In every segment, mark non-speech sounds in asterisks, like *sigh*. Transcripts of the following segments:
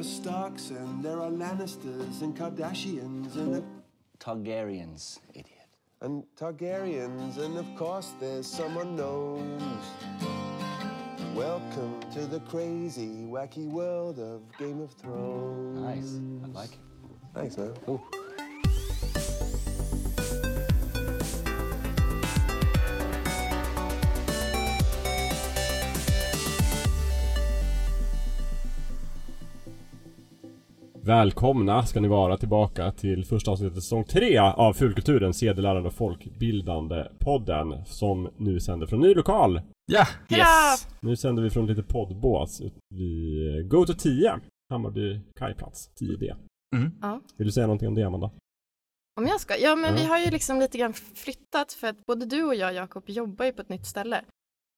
are Starks and there are Lannisters and Kardashians and the, Targaryens, idiot. and Targaryens and of course there's some unknowns. Welcome to the crazy, wacky world of Game of Thrones. Nice. I like it. Thanks, man. Oh. Välkomna ska ni vara tillbaka till första avsnittet säsong 3 av Fulkulturen, sedelärande och folkbildande podden som nu sänder från ny lokal. Ja! Yes! Nu sänder vi från lite poddbås vid Go to 10, Hammarby kajplats, 10D. Mm. Ja. Vill du säga någonting om det Amanda? Om jag ska? Ja, men Ja. vi har ju liksom lite grann flyttat för att både du och jag, Jakob, jobbar ju på ett nytt ställe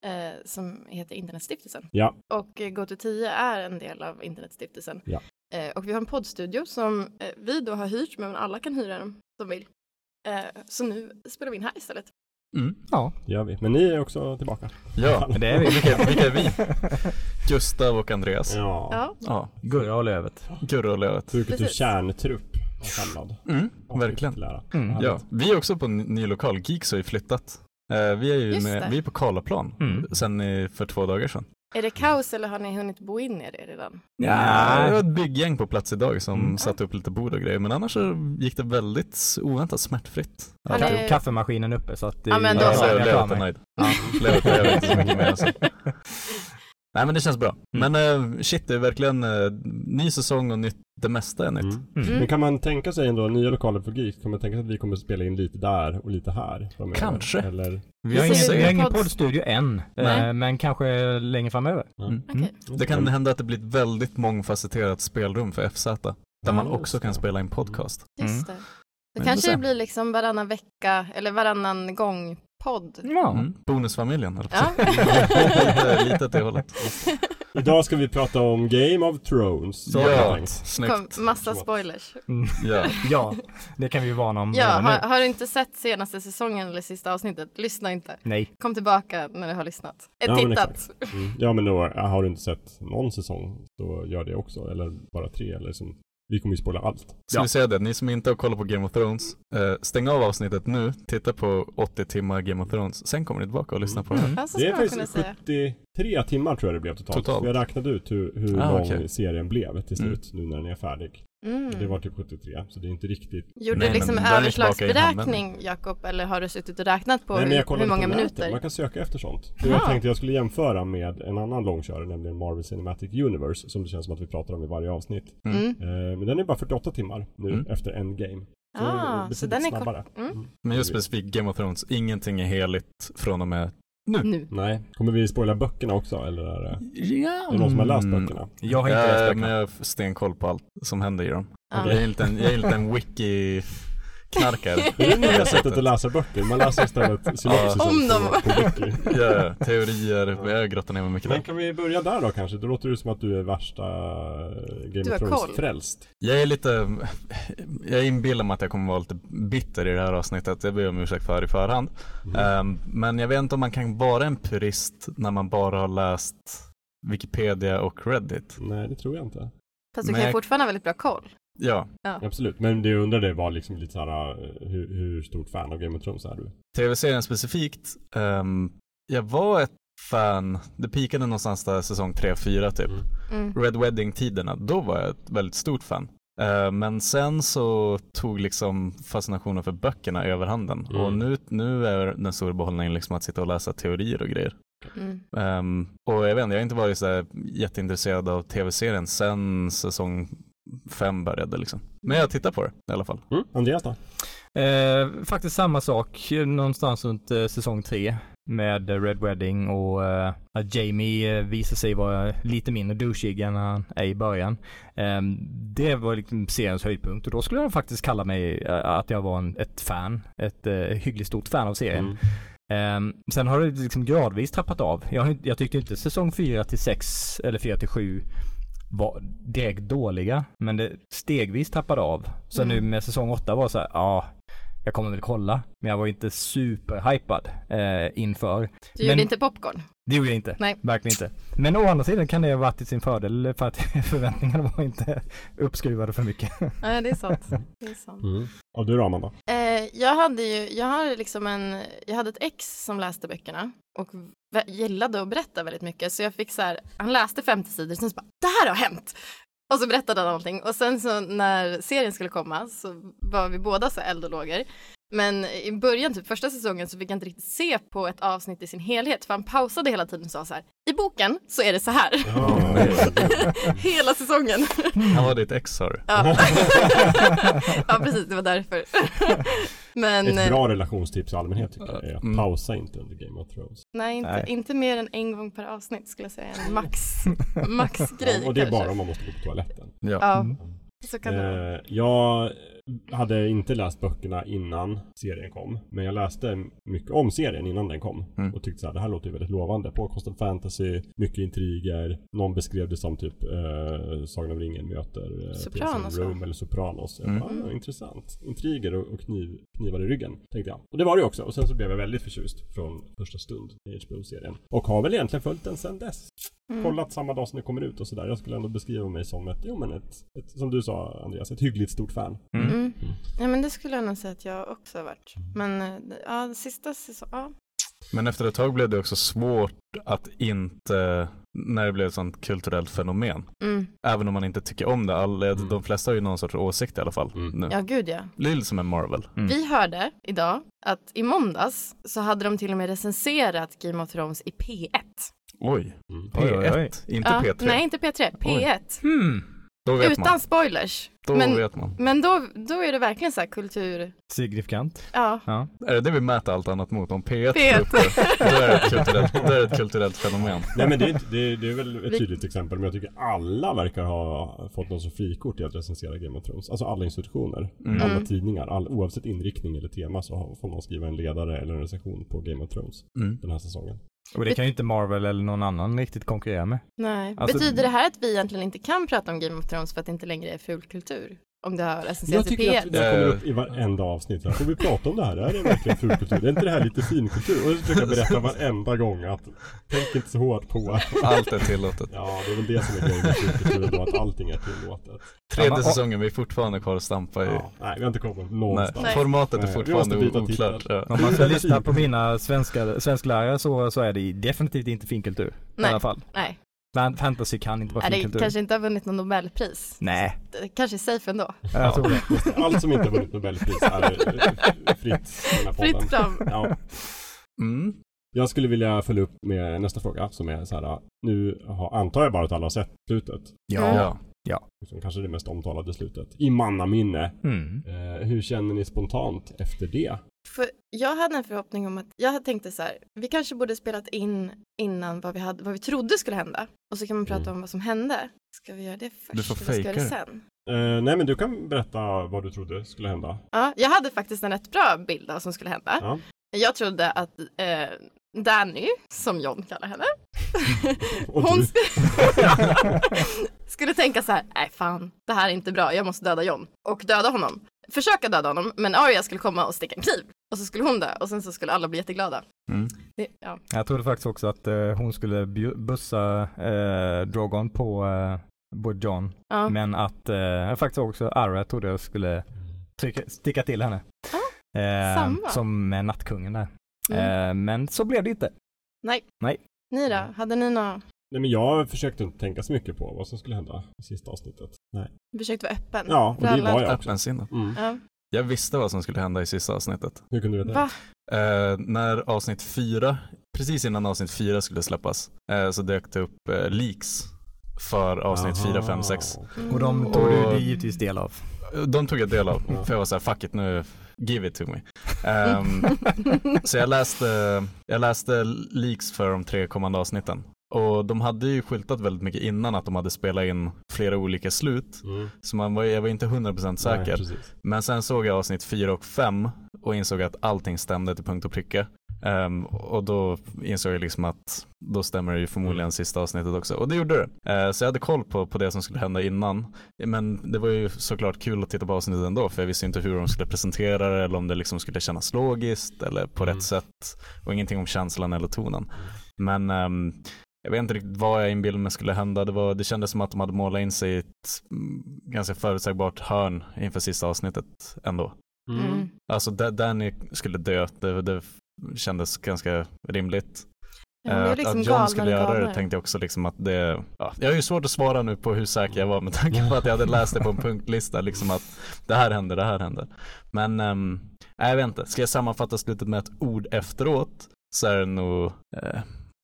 eh, som heter Internetstiftelsen. Ja. Och eh, GoTo10 är en del av Internetstiftelsen. Ja. Eh, och vi har en poddstudio som eh, vi då har hyrt, men alla kan hyra den som vill. Eh, så nu spelar vi in här istället. Mm. Ja, Det gör vi. Men ni är också tillbaka. Ja, *laughs* det är vi. vilka, vilka är vi? Gustav och Andreas. Ja. Ja, Ja, Gurra och Lövet. Gurra och Lövet. Fulkultur Precis. kärntrupp är samlad. Mm, verkligen. Mm. Ja, vi är också på en ny lokal. Geeks har ju flyttat. Vi är ju med, vi är på Karlaplan Mm. sen för två dagar sedan. Är det kaos eller har ni hunnit bo in er i det redan? Ja, det var ett bygggäng på plats idag som Mm. satte upp lite bord och grejer. Men annars så gick det väldigt oväntat smärtfritt. Har Ka- ni- Kaffemaskinen uppe så att det Ja, men då så. jag Lövet klarar är mig. nöjd. Ja. Lövet behöver inte så mycket mer än så. Nej men det känns bra. Mm. Men eh, shit, det är verkligen eh, ny säsong och nytt. Det mesta är nytt. Mm. Mm. Men kan man tänka sig ändå nya lokaler för Geek? Kan man tänka sig att vi kommer spela in lite där och lite här? framöver? Kanske. Eller? Vi har ingen, vi har ingen podd- poddstudio än, Nej. eh, men kanske längre framöver. Mm. Okej. Det kan hända att det blir ett väldigt mångfacetterat spelrum för FZ. Där man också kan det. spela in podcast. Just det. Det kanske se. blir liksom varannan vecka eller varannan gång podd. Ja. Mm. Bonusfamiljen, eller Ja. *laughs* lite, lite åt det hållet. Idag ska vi prata om Game of Thrones. Så Ja, snyggt. Kom, massa spoilers. Mm. Ja. ja, det kan vi ju varna om Ja, har, har du inte sett senaste säsongen eller sista avsnittet, lyssna inte. Nej. Kom tillbaka när du har lyssnat. Ja, men tittat. Mm. Ja men då, har du inte sett någon säsong så gör det också. Eller bara tre eller som vi kommer ju spoila allt. Ska Ja. vi säga det, ni som inte har kollat på Game of Thrones, eh, stäng av avsnittet nu, titta på 80 timmar Game of Thrones, sen kommer ni tillbaka och lyssna på det här. Så Det är faktiskt säga. 73 timmar tror jag det blev totalt. Totalt. Vi har räknat ut hur, hur Ah, lång okej. serien blev till Mm. slut nu när den är färdig. Mm. Det var typ 73 så det är inte riktigt Gjorde Nej, du liksom överslagsberäkning, Jakob, eller har du suttit och räknat på Nej, men hur, jag hur många minuter? Man kan söka efter sånt. Jaha. jag tänkte jag skulle jämföra med en annan långkörare, nämligen Marvel Cinematic Universe, som det känns som att vi pratar om i varje avsnitt. Mm. Eh, men den är bara 48 timmar nu Mm. efter Endgame. Så Ah, den är så den är snabbare. kort. Mm. Men just specifikt Game of Thrones, ingenting är heligt från och med Nu. Nej. Kommer vi spoila böckerna också eller är det, Ja. är det någon som har läst böckerna? Jag har inte läst Ja, böckerna. men jag har stenkoll på allt som händer i dem. Ja. Jag är en liten, jag är en liten wiki knarkare. *laughs* Det är det nya sättet att läsa böcker. Man läser istället synopsisen Om dem. på, på böcker. *laughs* Ja, teorier, jag grottar ner mig mycket Men där. kan vi börja där då kanske? Då låter det som att du är värsta eh, Game of har Thrones koll. frälst. Jag är lite, *laughs* jag inbillar mig att jag kommer vara lite bitter i det här avsnittet, jag ber om ursäkt för i förhand. Mm. Ehm, men jag vet inte om man kan vara en purist när man bara har läst Wikipedia och Reddit. Nej, det tror jag inte. Fast du Men kan ju jag- fortfarande ha väldigt bra koll. Ja, Absolut. Men det jag undrade var liksom lite såhär, eh, hur, hur stort fan av Game of Thrones är du? tv-serien specifikt, ehm, jag var ett fan, det pikade någonstans där säsong 3-4 typ. Mm. Mm. Red Wedding-tiderna, då var jag ett väldigt stort fan. Eh, Men sen så tog liksom fascinationen för böckerna överhanden Mm. och nu, nu är den stora behållningen liksom att sitta och läsa teorier och grejer. Mm. Ehm, och jag vet inte, jag har inte varit så jätteintresserad av tv-serien sen säsong fem började liksom. Men jag tittar på det i alla fall. Mm. Andreas då? Eh, faktiskt samma sak någonstans runt eh, säsong tre med Red Wedding och eh, att Jamie eh, visar sig vara lite mindre douchig än han är i början. Eh, det var liksom seriens höjdpunkt och då skulle jag faktiskt kalla mig eh, att jag var en, ett fan, ett eh, hyggligt stort fan av serien. Mm. Ehm, sen har det liksom gradvis trappat av. Jag, jag tyckte inte säsong 4 till 6 eller 4 till 7 var direkt dåliga, men det stegvis tappade av. Så Mm. nu med säsong 8 var så här, ja, jag kommer väl kolla, men jag var inte superhypad eh, inför. Du Men- gjorde inte popcorn? Det gjorde jag inte. Nej. Verkligen inte. Men å andra sidan kan det ha varit till sin fördel för att *laughs* förväntningarna var inte uppskruvade för mycket. Nej, det är sant. Det är sant. Mm. Och du då Amanda? Eh, jag hade ju, jag har liksom en, jag hade ett ex som läste böckerna och gillade att berätta väldigt mycket så jag fick så här, han läste 50 sidor sen så bara, det här har hänt! Och så berättade han någonting och sen så när serien skulle komma så var vi båda så här eld och lågor. Men i början, typ första säsongen, så fick jag inte riktigt se på ett avsnitt i sin helhet för han pausade hela tiden och sa så här, i boken så är det så här. *laughs* hela säsongen. Han var ditt ex sa du? Ja. *laughs* ja, precis, det var därför. *laughs* Men Ett bra relationstips i allmänhet tycker jag är att Mm. pausa inte under Game of Thrones. nej, inte, Nej. inte mer än en gång per avsnitt skulle jag säga. En max, maxgrej Ja, och det är kanske. bara om man måste gå på toaletten. Ja. Ja, Mm. så kan det vara. Eh, jag hade inte läst böckerna innan serien kom. Men jag läste mycket om serien innan den kom. Mm. Och tyckte så här, det här låter ju väldigt lovande. Påkostad fantasy, mycket intriger. Någon beskrev det som typ eh, Sagan om ringen möter eh, Sopranos, va? eller Sopranos. Jag Mm. bara, ah, intressant. Intriger och, och kniv, knivar i ryggen, tänkte jag. Och det var det ju också. Och sen så blev jag väldigt förtjust från första stund i HBO-serien. Och har väl egentligen följt den sen dess. Mm. Kollat samma dag som det kommer ut och sådär. Jag skulle ändå beskriva mig som ett, jo men ett, ett som du sa Andreas, ett hyggligt stort fan. Mm. Mm. Ja, men det skulle jag nog säga att jag också har varit. Men eh, det- ja, sista säsongen, ja. Men efter ett tag blev det också svårt att inte, när det blev ett sånt kulturellt fenomen. Mm. Även om man inte tycker om det, all, Mm. de flesta har ju någon sorts åsikt i alla fall. Mm. Nu. Ja, gud ja. Lite som en Marvel. Mm. Vi hörde idag att i måndags så hade de till och med recenserat Game of Thrones i P1. Oj, Mm. P1, Oj, oj, oj. inte ja, P3. Nej, inte P3, P1. Hmm. Då vet Utan man. spoilers. Då men- vet man. Men då, då är det verkligen så här kultur, Signifikant. ja. Ja. Är det det vi mäter allt annat mot? Om P1 P1. är uppe, då är det ett kulturellt, då är det ett kulturellt fenomen. Nej men det, är det, det är väl ett Vi- tydligt exempel men jag tycker alla verkar ha fått någon som frikort i att recensera Game of Thrones. Alltså alla institutioner, Mm. alla tidningar, all, oavsett inriktning eller tema så har- får man skriva en ledare eller en recension på Game of Thrones Mm. den här säsongen. Och det kan ju inte Marvel eller någon annan riktigt konkurrera med. Nej. Alltså- Betyder det här att vi egentligen inte kan prata om Game of Thrones för att det inte längre är fulkultur? Om det har Jag recenserats i tycker P1? att det kommer upp i varenda avsnitt. Här. Får vi prata om det här? Är det verkligen fulkultur? Är inte det här lite finkultur? Och jag försöker berätta varenda gång att tänk inte så hårt på Allt är tillåtet. Ja, det är väl det som är grejen med fulkultur då, att allting är tillåtet. Tredje Ja, säsongen, vi är fortfarande kvar och stampa i... Ja, nej, vi har inte kommit någonstans. Nej. formatet är Nej, vi fortfarande oklart. Ja. Om man ska lyssna *laughs* på mina svenska, svensklärare så, så är det definitivt inte finkultur. I Nej. alla fall. Nej, Fantasy kan inte vara Nej det finkultur. kanske inte har vunnit någon Nobelpris. Nej, Det kanske är safe ändå. jag tror det. Allt som inte har vunnit Nobelpris är eh, fritt. Fritt fram. Ja. Mm. Jag skulle vilja följa upp med nästa fråga som är så här. Nu har, antar jag bara att alla har sett slutet. Ja. Ja. Som kanske är det mest omtalade slutet. I mannaminne. Mm. Eh, hur känner ni spontant efter det? För jag hade en förhoppning om att, jag tänkte så här, vi kanske borde spelat in innan vad vi, hade, vad vi trodde skulle hända. Och så kan man prata Mm. om vad som hände. Ska vi göra det först? Du får eller ska vi göra det sen? Eh, nej men du kan berätta vad du trodde skulle hända. Ja, jag hade faktiskt en rätt bra bild av vad som skulle hända. Ja. Jag trodde att eh, Danny, som John kallar henne, *laughs* hon sk- *laughs* *laughs* skulle tänka så här, nej fan, det här är inte bra, jag måste döda John. Och döda honom. Försöka döda honom, men Arya skulle komma och sticka en kniv. Och så skulle hon dö, och sen så skulle alla bli jätteglada. Mm. Det, ja. Jag trodde faktiskt också att eh, hon skulle bussa eh, Drogon på eh, både John, Ja. men att eh, faktiskt också Arya trodde jag skulle trycka, sticka till henne. Eh, samma. som med nattkungen där. Mm. Eh, men så blev det inte. Nej. Nej. Ni då? Hade ni något? Nej men jag försökte inte tänka så mycket på vad som skulle hända i sista avsnittet. Nej. Försökt vara öppen? Ja, och det alla- var jag också. Öppensinnad. Mm. Ja. Jag visste vad som skulle hända i sista avsnittet. Hur kunde du veta Va? Eh, när avsnitt fyra, precis innan avsnitt fyra skulle släppas, eh, så dök det upp eh, leaks för avsnitt Jaha. fyra, fem, sex. Mm. Och de tog du det givetvis del av. De tog jag del av, Ja. för jag var såhär, fuck it nu, give it to me. *laughs* Ehm, så jag läste, jag läste leaks för de tre kommande avsnitten. Och de hade ju skyltat väldigt mycket innan att de hade spelat in flera olika slut. Mm. Så man var, jag var inte 100% säker. Nej. Men sen såg jag avsnitt 4 och 5 och insåg att allting stämde till punkt och pricka. Ehm, och då insåg jag liksom att då stämmer det ju förmodligen sista avsnittet också. Och det gjorde det. Eh, så jag hade koll på, på det som skulle hända innan. Men det var ju såklart kul att titta på avsnittet ändå för jag visste inte hur de skulle presentera det eller om det liksom skulle kännas logiskt eller på Mm. rätt sätt. Och ingenting om känslan eller tonen. Men ehm, jag vet inte riktigt vad jag inbillade mig skulle hända. Det, var, det kändes som att de hade målat in sig i ett mm, ganska förutsägbart hörn inför sista avsnittet ändå. Mm. Alltså Da- Danny skulle dö, det, det kändes ganska rimligt. Ja, det Eh, är liksom att John skulle göra det galnare. tänkte jag också liksom att det, ja, jag har ju svårt att svara nu på hur säker jag var med tanke på att jag hade läst det på en *laughs* punktlista liksom att det här händer, det här händer. Men, um, jag vet inte, ska jag sammanfatta slutet med ett ord efteråt så är det nog eh,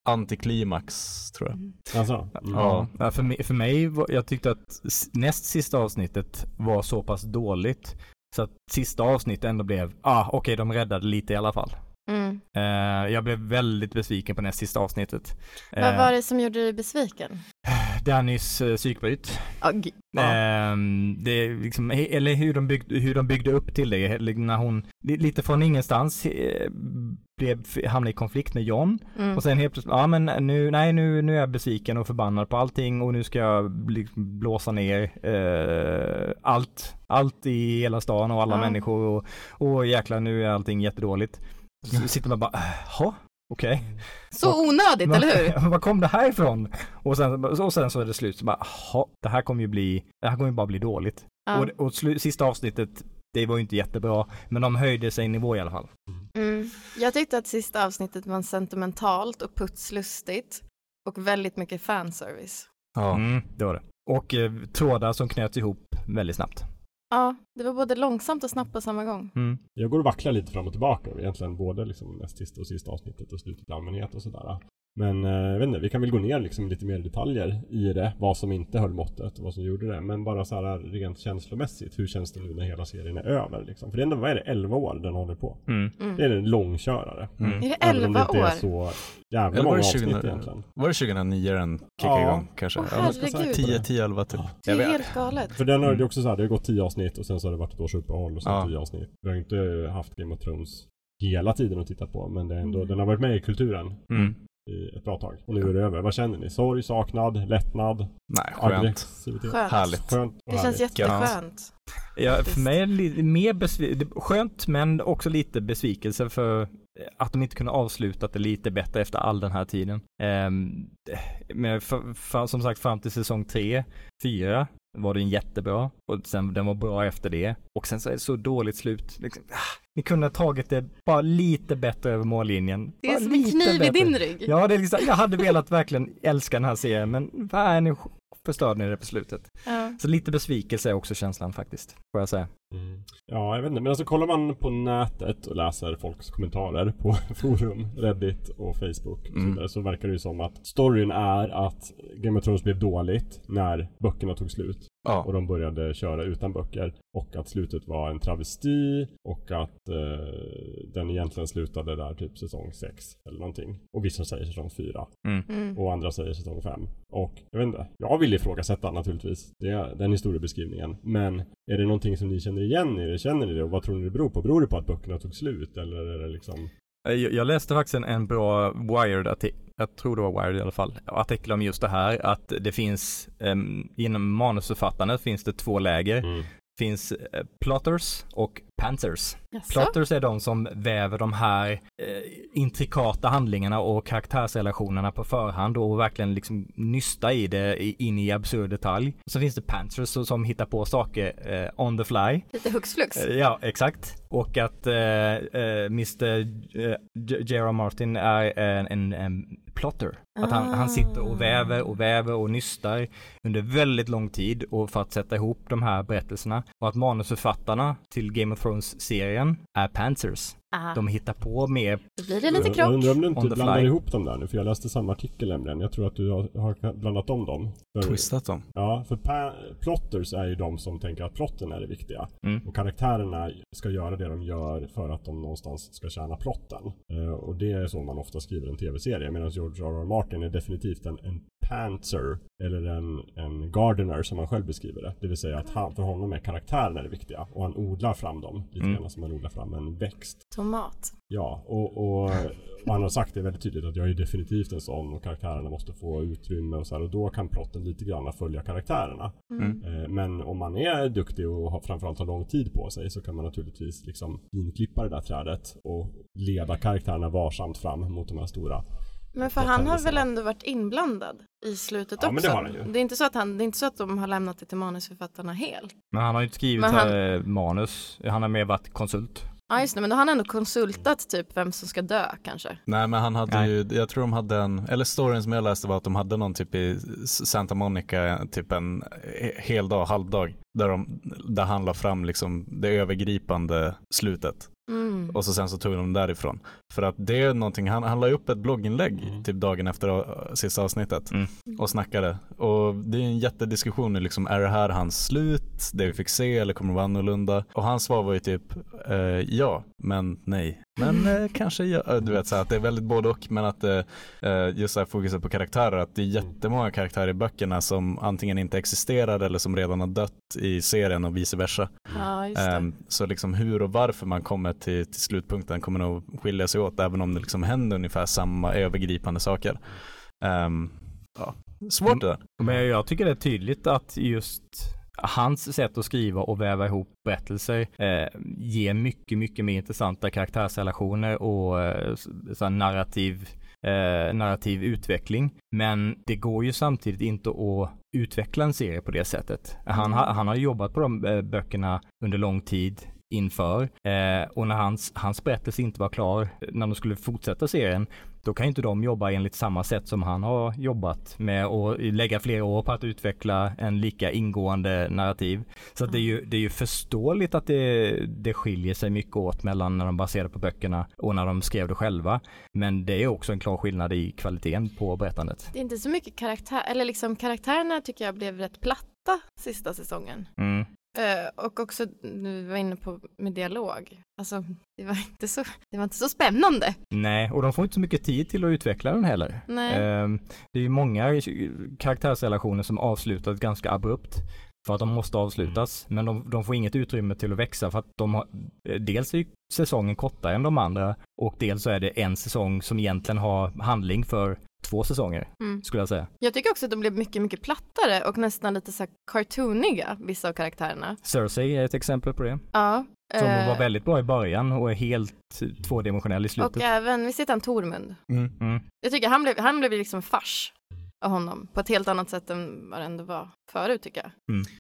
antiklimax tror jag. Alltså, mm. Ja. Ja, för, mig, för mig, var, jag tyckte att näst sista avsnittet var så pass dåligt så att sista avsnittet ändå blev, ah okej de räddade lite i alla fall. Mm. Eh, jag blev väldigt besviken på näst sista avsnittet. Vad Eh, var det som gjorde dig besviken? Dannys uh, psykbryt. Ja, g- ja. Ehm, det är liksom, eller hur de, byggde, hur de byggde upp till det, när hon li- lite från ingenstans eh, blev, hamnade i konflikt med John Mm. och sen helt plötsligt, ja men nu, nej nu, nu är jag besviken och förbannad på allting och nu ska jag liksom blåsa ner eh, allt, allt i hela stan och alla Ja. människor och, och jäklar nu är allting jättedåligt. Så *laughs* sitter man bara, jaha, okej. Så onödigt, eller hur? *laughs* Var kom det här ifrån? Och sen, och sen så är det slut, så bara, jaha, det här kommer ju bli, det här kommer ju bara bli dåligt. Ja. Och, och slu, sista avsnittet, det var ju inte jättebra, men de höjde sig i nivå i alla fall. Mm. Jag tyckte att sista avsnittet var sentimentalt och putslustigt och väldigt mycket fanservice. Ja. Mm, det var det. Och eh, trådar som knöts ihop väldigt snabbt. Ja, det var både långsamt och snabbt på samma gång. Mm. Jag går och vacklar lite fram och tillbaka egentligen både liksom näst sista och sista avsnittet och slutet i allmänhet och sådär. Men eh, jag vet inte, vi kan väl gå ner liksom lite mer detaljer i det, vad som inte höll måttet och vad som gjorde det. Men bara så här rent känslomässigt, hur känns det nu när hela serien är över liksom? För det är ändå, vad är det, 11 år den håller på? Mm. Det är en långkörare. Mm. Är det Även om det 11 är år? så jävla många det avsnitt 2000 egentligen. Var det 2009 den kickade Ja. igång kanske? Åh, Ja, men ska jag säga herregud. 10, 10, 11 typ. Det Jag är helt galet. För den har Mm. det också så här, det har gått 10 avsnitt och sen så har det varit ett års uppehåll och sen Ja. 10 avsnitt. Vi har ju inte haft Game of Thrones hela tiden att titta på men det är ändå, Mm. den har varit med i kulturen Mm. I ett bra tag. Och nu är det över. Vad känner ni? Sorg, saknad, lättnad, Nej, skönt. Skönt. Härligt. Skönt Det känns härligt. jätteskönt. Ja, för mig är det mer besvi- skönt men också lite besvikelse för att de inte kunde avslutat det lite bättre efter all den här tiden. Ehm, men för, för, som sagt fram till säsong 3, 4 var den jättebra och sen den var bra efter det och sen så är det så dåligt slut. Liksom, ah, ni kunde ha tagit det bara lite bättre över mållinjen. Det är Bara som en kniv i bättre. din rygg. Ja, det är liksom, jag hade velat verkligen älska den här serien men vad är ni förstörde ni det på slutet. Ja. Så lite besvikelse är också känslan faktiskt, får jag säga. Mm. Ja, jag vet inte. Men alltså kollar man på nätet och läser folks kommentarer på *laughs* forum, Reddit och Facebook och så Mm. vidare så verkar det ju som att storyn är att Game of Thrones blev dåligt när böckerna tog slut. och Ja. de började köra utan böcker. Och att slutet var en travesti och att eh, den egentligen slutade där typ säsong 6 eller någonting. Och vissa säger säsong 4 Mm. och andra säger säsong 5. Och jag vet inte, jag vill ifrågasätta naturligtvis det, den historiebeskrivningen. Men är det någonting som ni känner igen i det? Känner ni det? Och vad tror ni det beror på? Beror det på att böckerna tog slut eller är det liksom? Eh, Jag, jag läste faktiskt en, en bra Wired-artikel, jag tror det var Wired i alla fall, artikel om just det här, att det finns, um, inom manusförfattandet finns det två läger. Mm. Finns eh, plotters och pantsers. Jaså? Plotters är de som väver de här eh, intrikata handlingarna och karaktärsrelationerna på förhand och verkligen liksom nysta i det in i absurd detalj. Så finns det pantsers som- hittar på saker eh, on the fly. Lite hux flux. Eh, Ja, exakt. Och att eh, Mr. J.R.R. Martin är en, en, en plotter. Att han, han sitter och väver och väver och nystar under väldigt lång tid och för att sätta ihop de här berättelserna. Och att manusförfattarna till Game of Thrones-serien är pantsers. Ah, De hittar på mer. då blir det lite Jag krock. undrar om du inte blandar fly. ihop dem där nu, för jag läste samma artikel nämligen. Jag tror att du har, blandat om dem. För, Twistat dem. Ja, för pa- plotters är ju de som tänker att plotten är det viktiga. Mm. Och karaktärerna ska göra det de gör för att de någonstans ska tjäna plotten. Eh, och det är så man ofta skriver en tv-serie. Medan George R. R. Martin är definitivt en, en pantser. Eller en, en gardener som han själv beskriver det. Det vill säga att han, för honom är karaktärerna det viktiga. Och han odlar fram dem. Lite Mm. grann som man odlar fram en växt. Tomat. Ja, och, och, och han har sagt det väldigt tydligt att jag är definitivt en sån och karaktärerna måste få utrymme och så här och då kan plotten lite grann följa karaktärerna. Mm. Eh, Men om man är duktig och har, framförallt har lång tid på sig så kan man naturligtvis liksom finklippa det där trädet och leda karaktärerna varsamt fram mot de här stora. Men för han har väl ändå varit inblandad i slutet Ja, men också? det har han ju. Det är inte så att han, det är inte så att de har lämnat det till manusförfattarna helt. Men han har ju inte skrivit Men han- eh, manus, han har mer varit konsult. Ja just det, men då har han ändå konsultat typ vem som ska dö kanske. Nej men han hade Nej. ju, jag tror de hade en, eller storyn som jag läste var att de hade någon typ i Santa Monica, typ en he- hel dag, halvdag, där, de, där han la fram liksom det övergripande slutet. Mm. Och så sen så tog de därifrån. För att det är någonting, han, han la upp ett blogginlägg Mm. typ dagen efter uh, sista avsnittet Mm. och snackade. Och det är en jättediskussion nu liksom, är det här hans slut, det vi fick se eller kommer det vara annorlunda? Och hans svar var ju typ, eh, ja, men nej. Men eh, kanske Eh, du vet så här, att det är väldigt både och men att eh, eh, just det här fokuset på karaktärer, att det är jättemånga karaktärer i böckerna som antingen inte existerar eller som redan har dött i serien och vice versa. Det. Ehm, så liksom hur och varför man kommer till, till slutpunkten kommer nog skilja sig åt även om det liksom händer ungefär samma övergripande saker. Ehm, ja. Svårt det där. Men jag tycker det är tydligt att just hans sätt att skriva och väva ihop berättelser eh, ger mycket, mycket mer intressanta karaktärsrelationer och eh, så- så narrativ, eh, narrativ utveckling. Men det går ju samtidigt inte att utveckla en serie på det sättet. Han, har- han har jobbat på de eh, böckerna under lång tid inför eh, och när hans, hans berättelse inte var klar, eh, när de skulle fortsätta serien, då kan inte de jobba enligt samma sätt som han har jobbat med och lägga flera år på att utveckla en lika ingående narrativ. Så det, är ju, det är ju förståeligt att det, det skiljer sig mycket åt mellan när de baserade på böckerna och när de skrev det själva. Men det är också en klar skillnad i kvaliteten på berättandet. Det är inte så mycket karaktär, eller liksom karaktärerna tycker jag blev rätt platta sista säsongen. Mm. Eh, och också, nu var inne på med dialog. Alltså, det var inte så, det var inte så spännande. Nej, och de får inte så mycket tid till att utveckla den heller. Nej. Ehm, Det är ju många karaktärsrelationer som avslutas ganska abrupt för att de måste avslutas, men de, de får inget utrymme till att växa för att de har, eh, dels är säsongen kortare än de andra och dels så är det en säsong som egentligen har handling för två säsonger, Mm. skulle jag säga. Jag tycker också att de blev mycket, mycket plattare och nästan lite så här cartooniga, vissa av karaktärerna. Cersei är ett exempel på det, Ja. som eh, var väldigt bra i början och är helt tvådimensionell i slutet. och även, visst heter han Tormund? Mm. Jag tycker han blev, han blev liksom fars honom på ett helt annat sätt än vad det ändå var förut tycker jag.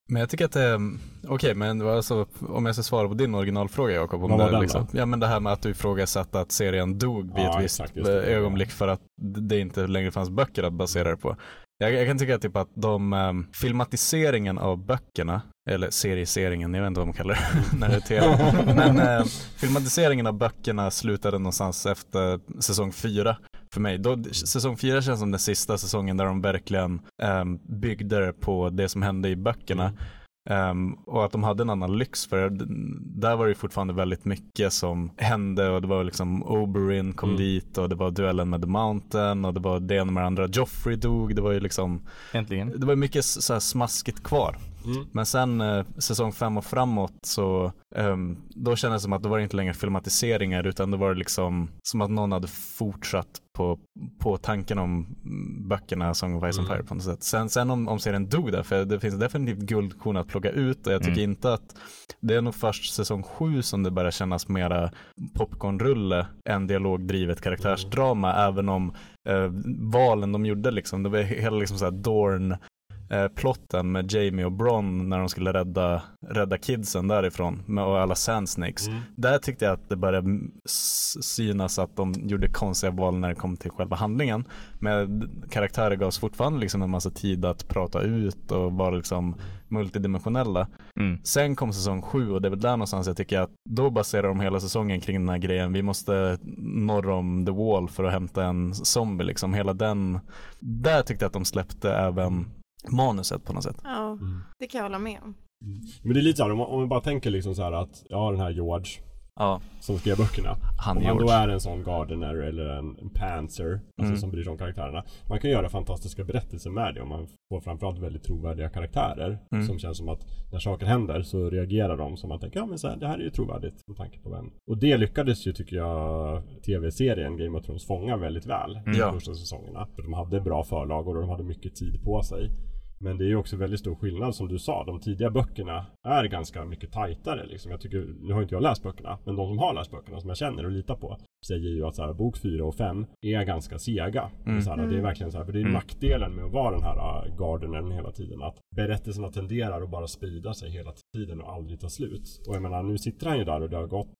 Men jag tycker att det är, okej men vad alltså, om jag ska svara på din originalfråga Jakob, om Vad var det, den liksom, då? ja men det här med att du ifrågasatte att serien dog vid Ja, ett visst exakt, eh, ögonblick för att det inte längre fanns böcker att basera det på. Jag, jag kan tycka typ att de, um, filmatiseringen av böckerna, eller serieseringen, jag vet inte vad man kallar det *laughs* när det är tv. *laughs* Men eh, filmatiseringen av böckerna slutade någonstans efter säsong fyra för mig. Då, säsong fyra känns som den sista säsongen där de verkligen um, byggde på det som hände i böckerna. Ehm, och att de hade en annan lyx för där var det fortfarande väldigt mycket som hände och det var liksom Oberyn kom Mm. dit och det var duellen med The Mountain och det var det ena med det andra. Joffrey dog, det var ju liksom, Äntligen. det var mycket så här smaskigt kvar. Mm. Men sen eh, säsong fem och framåt så ehm, då kändes det som att det var inte längre filmatiseringar utan det var liksom som att någon hade fortsatt på, på tanken om mm, böckerna Song of Ice and Mm. Fire på något sätt. Sen, sen om, om serien dog där, för det finns definitivt guldkorn att plocka ut och jag tycker Mm. inte att det är nog först säsong sju som det börjar kännas mera popcornrulle än dialogdrivet karaktärsdrama även om eh, valen de gjorde liksom, det var hela liksom såhär Dorn eh, plotten med Jamie och Bron när de skulle rädda, rädda kidsen därifrån med, och alla Sand Snakes. Mm. Där tyckte jag att det började synas att de gjorde konstiga val när det kom till själva handlingen. Men karaktärer gavs fortfarande liksom en massa tid att prata ut och vara liksom multidimensionella. Mm. Sen kom säsong sju och det är väl där någonstans jag tycker att då baserar de hela säsongen kring den här grejen. Vi måste norr om the wall för att hämta en zombie liksom. Hela den, där tyckte jag att de släppte även manuset på något sätt. Ja, Mm. det kan jag hålla med om. Men det är lite så här, om man, om man bara tänker liksom så här att, ja den här George, Ja, som skrev böckerna. han Om man då är en sån gardener eller en, pantser, alltså Mm. som bryr sig om karaktärerna. Man kan göra fantastiska berättelser med det och man får framförallt väldigt trovärdiga karaktärer. Mm. Som känns som att när saker händer så reagerar de som man tänker, ja men så här, det här är ju trovärdigt med tanke på vem. Och det lyckades ju tycker jag tv-serien Game of Thrones fånga väldigt väl. Mm. De första säsongerna. För de hade bra förlagor och de hade mycket tid på sig. Men det är ju också väldigt stor skillnad som du sa. De tidiga böckerna är ganska mycket tajtare liksom. Jag tycker, nu har inte jag läst böckerna, men de som har läst böckerna som jag känner och litar på säger ju att så här, bok 4 och 5 är ganska sega. Det, är så här, det är verkligen så här, för det är Mm. nackdelen med att vara den här uh, gardenern hela tiden. Att berättelserna tenderar att bara sprida sig hela tiden och aldrig ta slut. Och jag menar, nu sitter han ju där och det har gått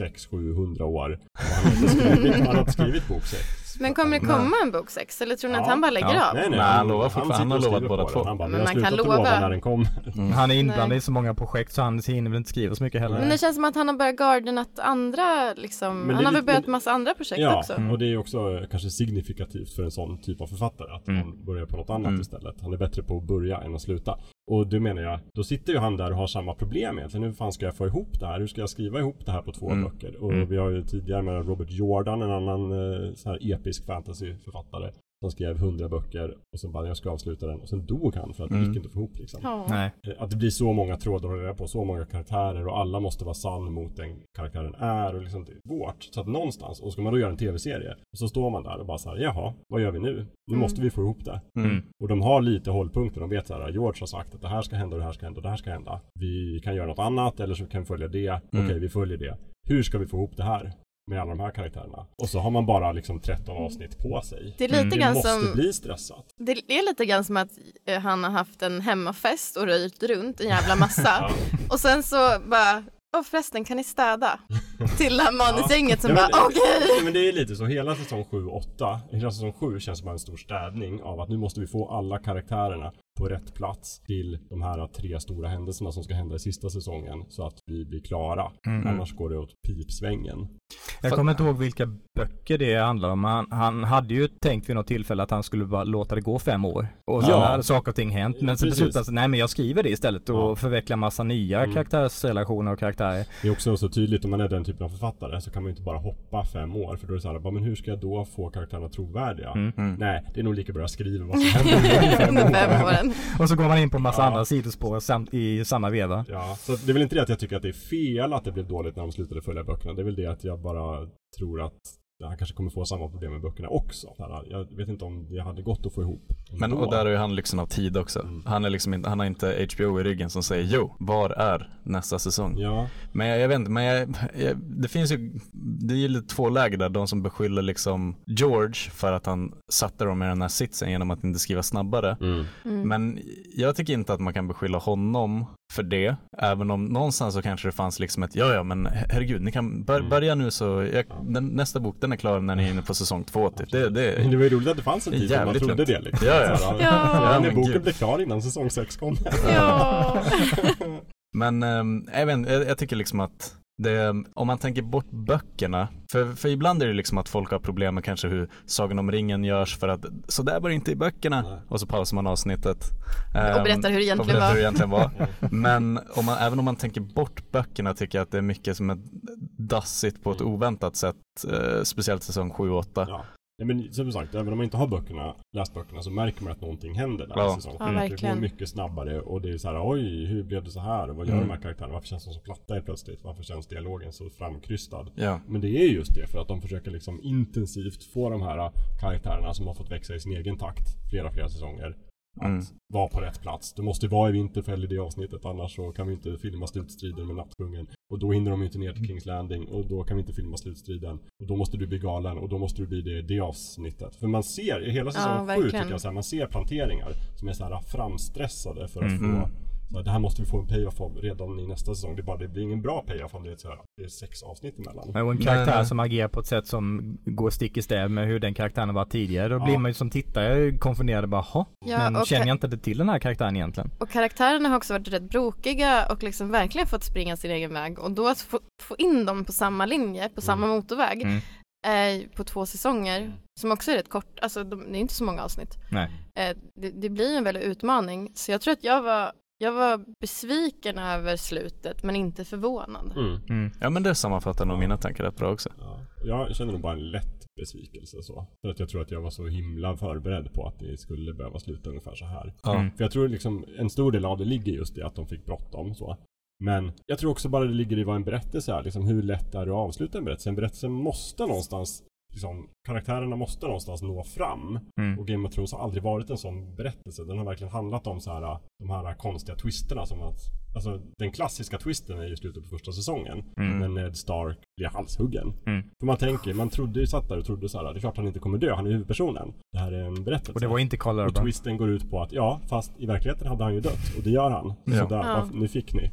600-700 år. Och han har skrivit, han har inte skrivit bok 6. Men kommer det komma en bok sex eller tror ni att Ja. han bara lägger Ja. av? Nej, nej, Nej, han lovar fortfarande- han har sitter och lovat båda två. Han bara, Men har man kan att lova lova. när den kommer. Mm. Han är inblandad Nej. i så många projekt så han hinner väl inte skriva så mycket heller. Men det känns som att han har börjat gardenat andra liksom. Men Han har väl börjat men- massa andra projekt Ja, också. och det är också eh, kanske signifikativt för en sån typ av författare att Mm. han börjar på något annat Mm. istället. Han är bättre på att börja än att sluta. Och det menar jag, då sitter ju han där och har samma problem egentligen. Hur fan ska jag få ihop det här? Hur ska jag skriva ihop det här på två Mm. böcker? Och Mm. vi har ju tidigare med Robert Jordan, en annan eh, så här episk fantasyförfattare. Som skrev hundra böcker och sen bara jag ska avsluta den och sen dog han för att det Mm. gick inte att få ihop liksom. Ja. Eh, Att det blir så många trådar att reda på, så många karaktärer och alla måste vara sann mot den karaktären är och liksom det är svårt. Så att någonstans, och ska man då göra en tv-serie, och så står man där och bara så här, jaha, vad gör vi nu? Nu Mm. måste vi få ihop det. Mm. Och de har lite hållpunkter, de vet så här, George har sagt att det här ska hända och det här ska hända och det här ska hända. Vi kan göra något annat eller så kan vi följa det. Mm. Okej, vi följer det. Hur ska vi få ihop det här? Med alla de här karaktärerna. Och så har man bara liksom 13 avsnitt på sig. Det är lite Mm. Grann måste som bli stressat. Det är lite grann som att eh, han har haft en hemmafest och röjt runt en jävla massa *laughs* Ja. och sen så bara, åh förresten kan ni städa? *laughs* Till det här manusgänget som Ja, men bara, det- okej. Ja, men det är lite så, hela säsong 7 och 8, hela säsong 7 känns som en stor städning av att nu måste vi få alla karaktärerna på rätt plats till de här tre stora händelserna som ska hända i sista säsongen så att vi blir klara. Mm. Annars går det åt pipsvängen. Jag kommer inte ihåg vilka böcker det handlar om. Han, han hade ju tänkt vid något tillfälle att han skulle bara låta det gå fem år. Och sen Ja. hade saker och ting hänt. Men så Precis. beslutade han sig, nej men jag skriver det istället och Ja. förvecklar massa nya Mm. karaktärsrelationer och karaktärer. Det är också så tydligt om man är den typen av författare så kan man ju inte bara hoppa fem år för då är det så här, bara, men hur ska jag då få karaktärerna trovärdiga? Mm. Mm. Nej, det är nog lika bra att skriva vad som händer Under fem *laughs* åren. Och så går man in på massa Ja. andra sidospår samt i samma veva. Ja, så det är väl inte det att jag tycker att det är fel att det blev dåligt när de slutade följa böckerna. Det är väl det att jag bara tror att han kanske kommer få samma problem med böckerna också. Jag vet inte om det hade gått att få ihop. Men och där har ju han lyxen av tid också. Mm. Han, är liksom inte, han har inte HBO i ryggen som säger jo, var är nästa säsong? Ja, Men jag, jag vet inte, men jag, jag, det finns ju, det är ju lite två läger där, de som beskyller liksom George för att han satte dem i den här sitsen genom att inte skriva snabbare. mm. Mm. Men jag tycker inte att man kan beskylla honom för det, även om någonstans så kanske det fanns liksom ett, ja ja men herregud, ni kan bör, Mm. börja nu så, jag, den, nästa bok den är klar när ni är inne på säsong två typ. Det, det, Det var ju roligt att det fanns en tid när man trodde lugnt. det liksom. Ja, ja. Ja. ja, men boken gud. blir klar innan säsong 6 kommer. Ja. *laughs* Men jag, vet, inte, jag, jag tycker liksom att det, om man tänker bort böckerna, för, för ibland är det liksom att folk har problem med kanske hur Sagan om ringen görs för att så där var det inte i böckerna Nej. och så pausar man avsnittet. Och Ehm, berättar hur det och egentligen berättar hur var. det egentligen var. *laughs* Men om man, även om man tänker bort böckerna tycker jag att det är mycket som är dassigt på ett Mm. oväntat sätt, eh, speciellt säsong 7 och 8. Ja. Nej, men som sagt, även om man inte har böckerna, läst böckerna så märker man att någonting händer där Ja. säsong Ja. Det går mycket snabbare och det är så här, oj, hur blev det så här? Vad gör Mm. de här karaktärerna? Varför känns de så platta helt plötsligt? Varför känns dialogen så framkrystad? Ja. Men det är just det, för att de försöker liksom intensivt få de här karaktärerna som har fått växa i sin egen takt flera, flera säsonger att Mm. vara på rätt plats. Det måste vara i Vinterfell i det avsnittet, annars så kan vi inte filma slutstriden med Nattkungen. Och då hinner de inte ner till Kings Landing och då kan vi inte filma slutstriden. Och då måste du bli galen och då måste du bli det i det avsnittet. För man ser, i hela säsong Ja, sju verkligen. tycker jag så här, man ser planteringar som är så här framstressade för att Mm. få så det här måste vi få en payoff av redan i nästa säsong. Det, är bara, det blir ingen bra payoff om det är, så här, det är sex avsnitt emellan. Och en Men, karaktär eh, som agerar på ett sätt som går stick i stäv med hur den karaktären har varit tidigare. Då Ja. blir man ju som tittare konfunderad bara, "Hå? Ja, men och- känner jag inte till den här karaktären egentligen? Och karaktärerna har också varit rätt brokiga och liksom verkligen fått springa sin egen väg och då att få, få in dem på samma linje, på samma motorväg Mm. på två säsonger som också är rätt kort, alltså de, det är inte så många avsnitt. Nej. Eh, det, det blir en väldig utmaning så jag tror att jag var jag var besviken över slutet men inte förvånad. Mm. Mm. Ja men det sammanfattar nog mina tankar rätt bra också. Ja. Jag känner nog bara en lätt besvikelse så. För att jag tror att jag var så himla förberedd på att det skulle behöva sluta ungefär så här. Mm. För jag tror liksom en stor del av det ligger just i att de fick bråttom så. Men jag tror också bara det ligger i vad en berättelse är. Liksom hur lätt är det att avsluta en berättelse? En berättelse måste någonstans Liksom, karaktärerna måste någonstans nå fram. Mm. Och Game of Thrones har aldrig varit en sån berättelse. Den har verkligen handlat om så här, de här konstiga twisterna som att Alltså den klassiska twisten är ju slutet på första säsongen. Mm. När Ned Stark blir halshuggen. Mm. För man tänker, man trodde ju, satt där och trodde så här, det är klart han inte kommer dö, han är huvudpersonen. Det här är en berättelse. Och det var inte Carl Och twisten går ut på att ja, fast i verkligheten hade han ju dött. Och det gör han. Ja. Så där, Ja. nu fick ni.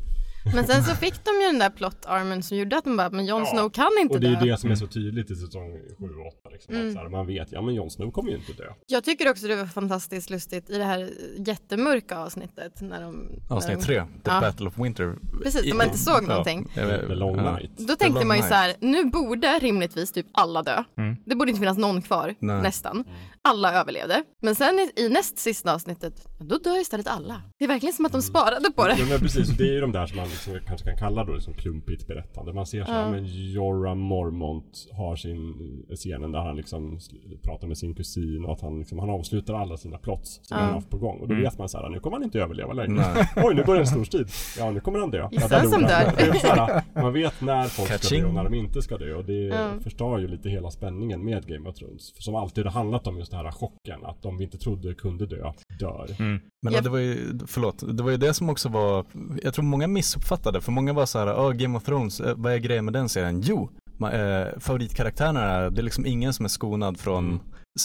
Men sen så fick de ju den där plot-armen som gjorde att de bara, men Jon Ja, Snow kan inte Och det är dö. ju det som är så tydligt i säsong 7 och 8. Liksom, Mm. att så här, man vet, ja men Jon Snow kommer ju inte dö. Jag tycker också det var fantastiskt lustigt i det här jättemörka avsnittet när de... när Avsnitt de, tre, The Ja. Battle of Winter. Precis, de inte såg någonting. Ja, The Long. Night. Då tänkte man ju så här, nu borde rimligtvis typ alla dö. Mm. Det borde inte finnas någon kvar, Nej. nästan. Alla överlevde. Men sen i, i näst sista avsnittet, då dör istället alla. Det är verkligen som att de sparade på det. Ja men precis, det är ju de där som man liksom kanske kan kalla då liksom klumpigt berättande. Man ser så här, Ja. men Jorah Mormont har sin scenen där han liksom pratar med sin kusin och att han liksom, han avslutar alla sina plots som Ja. han haft på gång. Och då Mm. vet man så här, nu kommer han inte överleva längre. Nej. *laughs* Oj, nu börjar en stor strid. Ja, nu kommer han dö. Ja, där som dör. Det är så här, man vet när folk ska dö och när de inte ska dö. Och det Ja. förstör ju lite hela spänningen med Game of Thrones. Som alltid har handlat om just den här chocken. Att de vi inte trodde kunde dö, dör. Mm. Men Japp. det var ju, förlåt, det var ju det som också var, jag tror många missuppfattade, för många var så här, oh, Game of Thrones, eh, vad är grejen med den serien? Jo, ma, eh, favoritkaraktärerna är, det är liksom ingen som är skonad från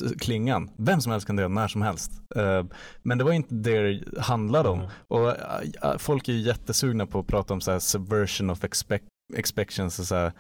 Mm. klingan. Vem som helst kan dö när som helst. Eh, men det var inte det det handlade om. Mm. Och eh, folk är ju jättesugna på att prata om så här subversion of expect expectations och så här,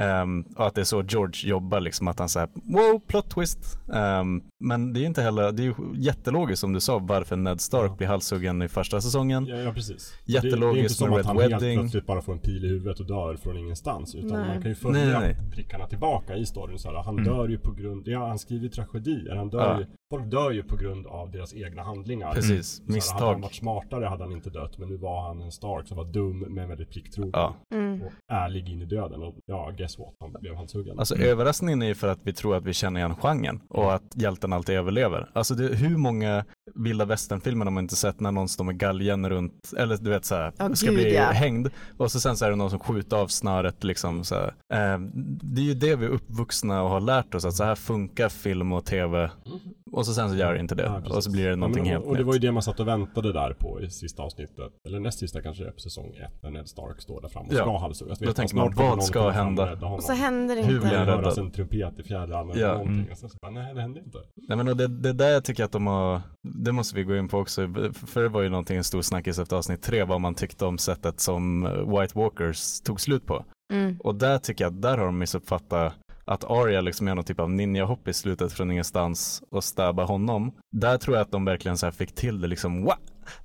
ehm, och att det är så George jobbar liksom att han säger wow plot twist Ehm, men det är inte heller, det är ju jättelogiskt som du sa varför Ned Stark Ja. blir halshuggen i första säsongen Ja, ja precis. Jättelogiskt det, det är inte som med att han Red helt Wedding. plötsligt bara får en pil i huvudet och dör från ingenstans. Utan Nej. man kan ju följa Nej, nej, prickarna tillbaka i storyn. Så här, han Mm. dör ju på grund, ja han skriver tragedier. Han dör Ja. ju, folk dör ju på grund av deras egna handlingar. precis, Så här, hade misstag han varit smartare hade han inte dött. Men nu var han en Stark som var dum men väldigt plikttrogen. Ja. Mm. Och ärlig in i döden. Och ja, guess what? Han blev halshuggen. Alltså Mm. överraskningen är ju för att vi tror att vi känner igen genren och att hjälten alltid överlever. Alltså det, hur många vilda västernfilmer har man inte sett när någon står med galgen runt, eller du vet såhär, Ja, ska gud, bli ja. hängd och så sen så är det någon som skjuter av snöret liksom så här. Eh, det är ju det vi är uppvuxna och har lärt oss att så här funkar film och tv och så sen så gör det inte det Ja, och så blir det Ja, någonting men, helt och, och det var ju det man satt och väntade där på i sista avsnittet. Eller näst sista kanske på säsong ett. När Ned Stark står där framme och Ja. ska halshuggas. Då tänker snart man, vad ska hända? och. Och så händer det Hur inte. blir han räddad? en trumpet i fjärran eller Ja. någonting. Mm. Och sen så bara, nej det hände inte. Nej men och det, det där jag tycker att de har, det måste vi gå in på också, för det var ju någonting en stor snackis efter avsnitt tre, vad man tyckte om sättet som White Walkers tog slut på. Mm. Och där tycker jag där har de missuppfattat att Arya liksom gör någon typ av ninja-hopp i slutet från ingenstans och stabbar honom. Där tror jag att de verkligen så fick till det liksom, Wah!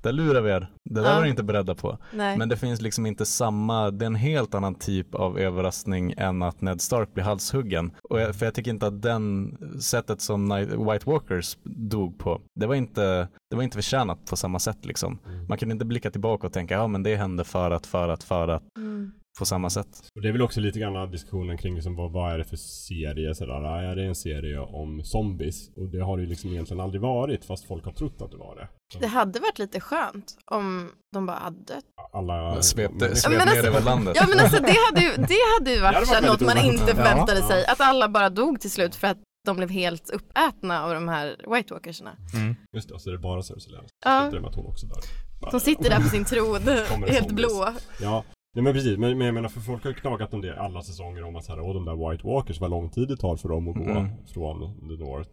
Där lurar vi er. Det där Ja. var ni inte beredda på. Nej. Men det finns liksom inte samma, det är en helt annan typ av överraskning än att Ned Stark blir halshuggen. Och jag, för jag tycker inte att den sättet som Night, White Walkers dog på, det var inte, det var inte förtjänat på samma sätt liksom. Man kan inte blicka tillbaka och tänka, ja men det hände för att, för att, för att, Mm. På samma sätt. Och det är väl också lite grann diskussionen kring liksom, vad, vad är det för serie sådär. Är det en serie om zombies? Och det har det ju liksom egentligen aldrig varit fast folk har trott att det var det. Det hade varit lite skönt om de bara hade dött. Alla... Svepte, svep ner alltså- över landet. Ja men alltså det hade ju, det hade ju Det varit, hade så här varit något man inte förväntade Ja. sig. Att alla bara dog till slut för att de blev helt uppätna av de här White Walkersna. Mm. Just det, så är det bara Cersei Lannister. Ja. Slutar det med att hon också dör. Som sitter där på sin tron, det helt zombies. blå. Ja, nej men precis. Men, men jag menar för folk har ju knagat om det alla säsonger om att så här, åh, de där White Walkers, vad lång tid det tar för dem att gå Mm. från the North.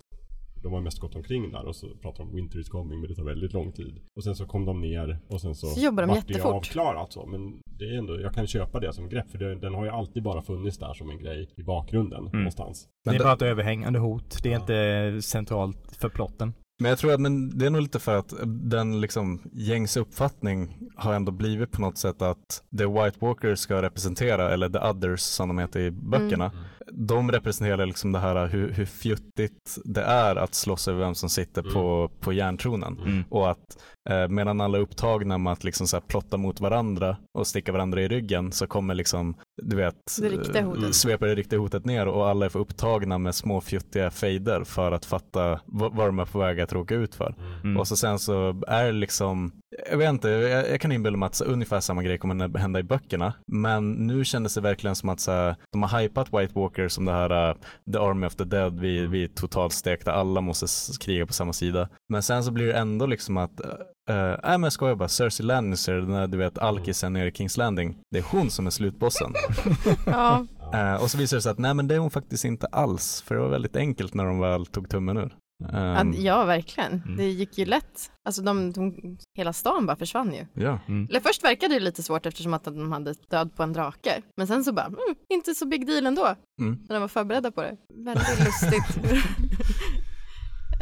De har mest gått omkring där och så pratar de om Winter is coming men det tar väldigt lång tid. Och sen så kom de ner och sen så, Så jobbar de vart det jättefort. avklarat så. Men det är ändå, jag kan köpa det som grepp för det, den har ju alltid bara funnits där som en grej i bakgrunden någonstans. Det är bara ett överhängande hot. Det är Ja. inte centralt för plotten. Men jag tror att men det är nog lite för att den liksom gängs uppfattning har ändå blivit på något sätt att the White Walkers ska representera, eller the others som de heter i böckerna, mm de representerar liksom det här hur, hur fjuttigt det är att slåss över vem som sitter på, på järntronen. Mm. Och att eh, medan alla är upptagna med att liksom så här plotta mot varandra och sticka varandra i ryggen så kommer liksom, du vet, Det riktiga eh, hotet. sveper det riktiga hotet ner och alla är för upptagna med små fjuttiga fejder för att fatta vad, vad de är på väg att råka ut för. Mm. Och så sen så är det liksom, jag vet inte, jag, jag kan inbilla mig att så, ungefär samma grej kommer att hända i böckerna. Men nu kändes det verkligen som att så, här, de har hypat White Walker som det här uh, The Army of the Dead, vi, vi är totalt stekta, alla måste kriga på samma sida. Men sen så blir det ändå liksom att uh, nej men jag skojar bara, Cersei Lannister, den där du vet alkisen nere i Kings Landing, det är hon som är slutbossen. *laughs* Ja, Eh, och så visar det sig att nej men det är hon faktiskt inte alls, för det var väldigt enkelt när de väl tog tummen ur. Ehm, att, ja verkligen. Mm. Det gick ju lätt. Alltså de, de, hela stan bara försvann ju. ja. Eller först verkade det lite svårt eftersom att de hade död på en drake. Men sen så bara, mm, inte så big deal ändå. Mm. När de var förberedda på det. Väldigt lustigt. *laughs*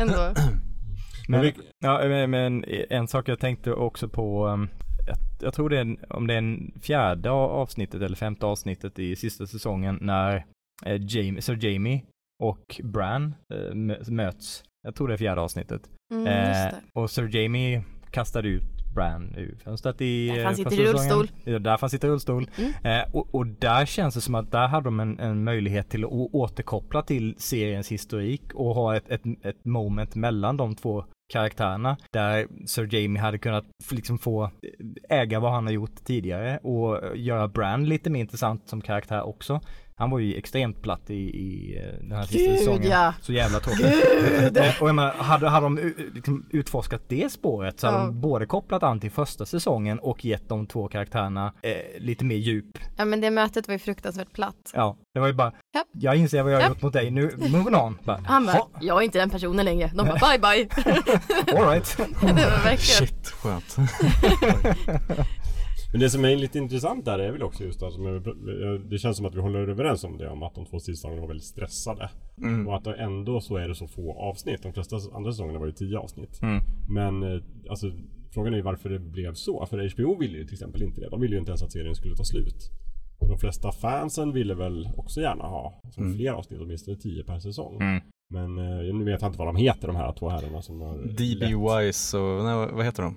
ändå. Men Men, vi, ja, men- en sak jag tänkte också på, um, jag, jag tror det är om det är en fjärde avsnittet eller femte avsnittet i sista säsongen när eh, Jamie, Sir Jamie och Bran eh, mö- möts. Jag tror det är fjärde avsnittet. Mm, Eh, och Sir Jamie kastade ut Bran ur fönstret i eh, han sitter i säsongen. rullstol. Ja, därför han sitter i rullstol. Mm. Eh, och, och där känns det som att där hade de en, en möjlighet till att återkoppla till seriens historik och ha ett, ett, ett moment mellan de två karaktärerna där Sir Jamie hade kunnat liksom få äga vad han har gjort tidigare och göra Bran lite mer intressant som karaktär också. Han var ju extremt platt i, i eh, den här sista Gud säsongen. ja. Så jävla tråkigt. *laughs* Och jag menar, hade, hade de liksom utforskat det spåret så hade Ja. de både kopplat an till första säsongen och gett de två karaktärerna eh, lite mer djup. Ja men det mötet var ju fruktansvärt platt. Ja, det var ju bara, Japp. jag inser vad jag har gjort mot dig, nu, moving on. Bara, Han bara, "Ha, jag är inte den personen längre. De bara, bye bye. *laughs* all right. *laughs* det var verkligen. Shit, skönt. Men det som är lite intressant där är väl också just att det känns som att vi håller överens om det om att de två säsongerna var väldigt stressade. Mm. Och att det ändå så är det så få avsnitt. De flesta andra säsongerna var ju tio avsnitt. Mm. Men eh, alltså frågan är ju varför det blev så. För HBO ville ju till exempel inte det. De ville ju inte ens att serien skulle ta slut. Och de flesta fansen ville väl också gärna ha som Mm. fler avsnitt, åtminstone tio per säsong. Mm. Men eh, nu vet jag inte vad de heter de här två herrarna som har DB lett. Wise och, nej, vad heter de?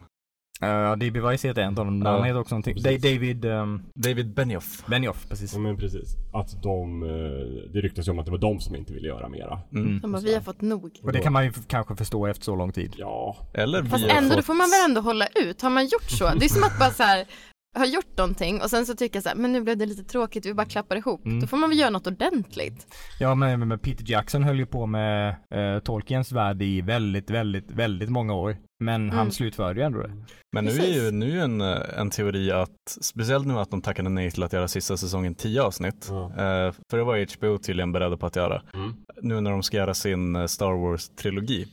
Uh, DB Weiss heter en av dem, Ja, han heter också någonting. precis. David um, David Benioff. Benioff, precis. Ja men precis. Att de, eh, det ryktas ju om att det var de som inte ville göra mera. Mm. De bara, vi har fått nog. Och det kan man ju kanske förstå efter så lång tid. Ja, Eller Fast vi ändå, då fått... får man väl ändå hålla ut. Har man gjort så? Det är som att bara så här har gjort någonting och sen så tycker jag så här, men nu blev det lite tråkigt, vi bara klappar ihop. Mm. Då får man väl göra något ordentligt. Ja men, men- Peter Jackson höll ju på med uh, Tolkiens värld i väldigt, väldigt, väldigt många år. Men han Mm. slutförde ju ändå det. Men nu är Precis. ju, nu är en, eh, en teori att, speciellt nu att de tackade nej till att göra sista säsongen 10 avsnitt, Ja. eh, för det var HBO tydligen beredda på att göra, Mm. nu när de ska göra sin eh, Star Wars-trilogi,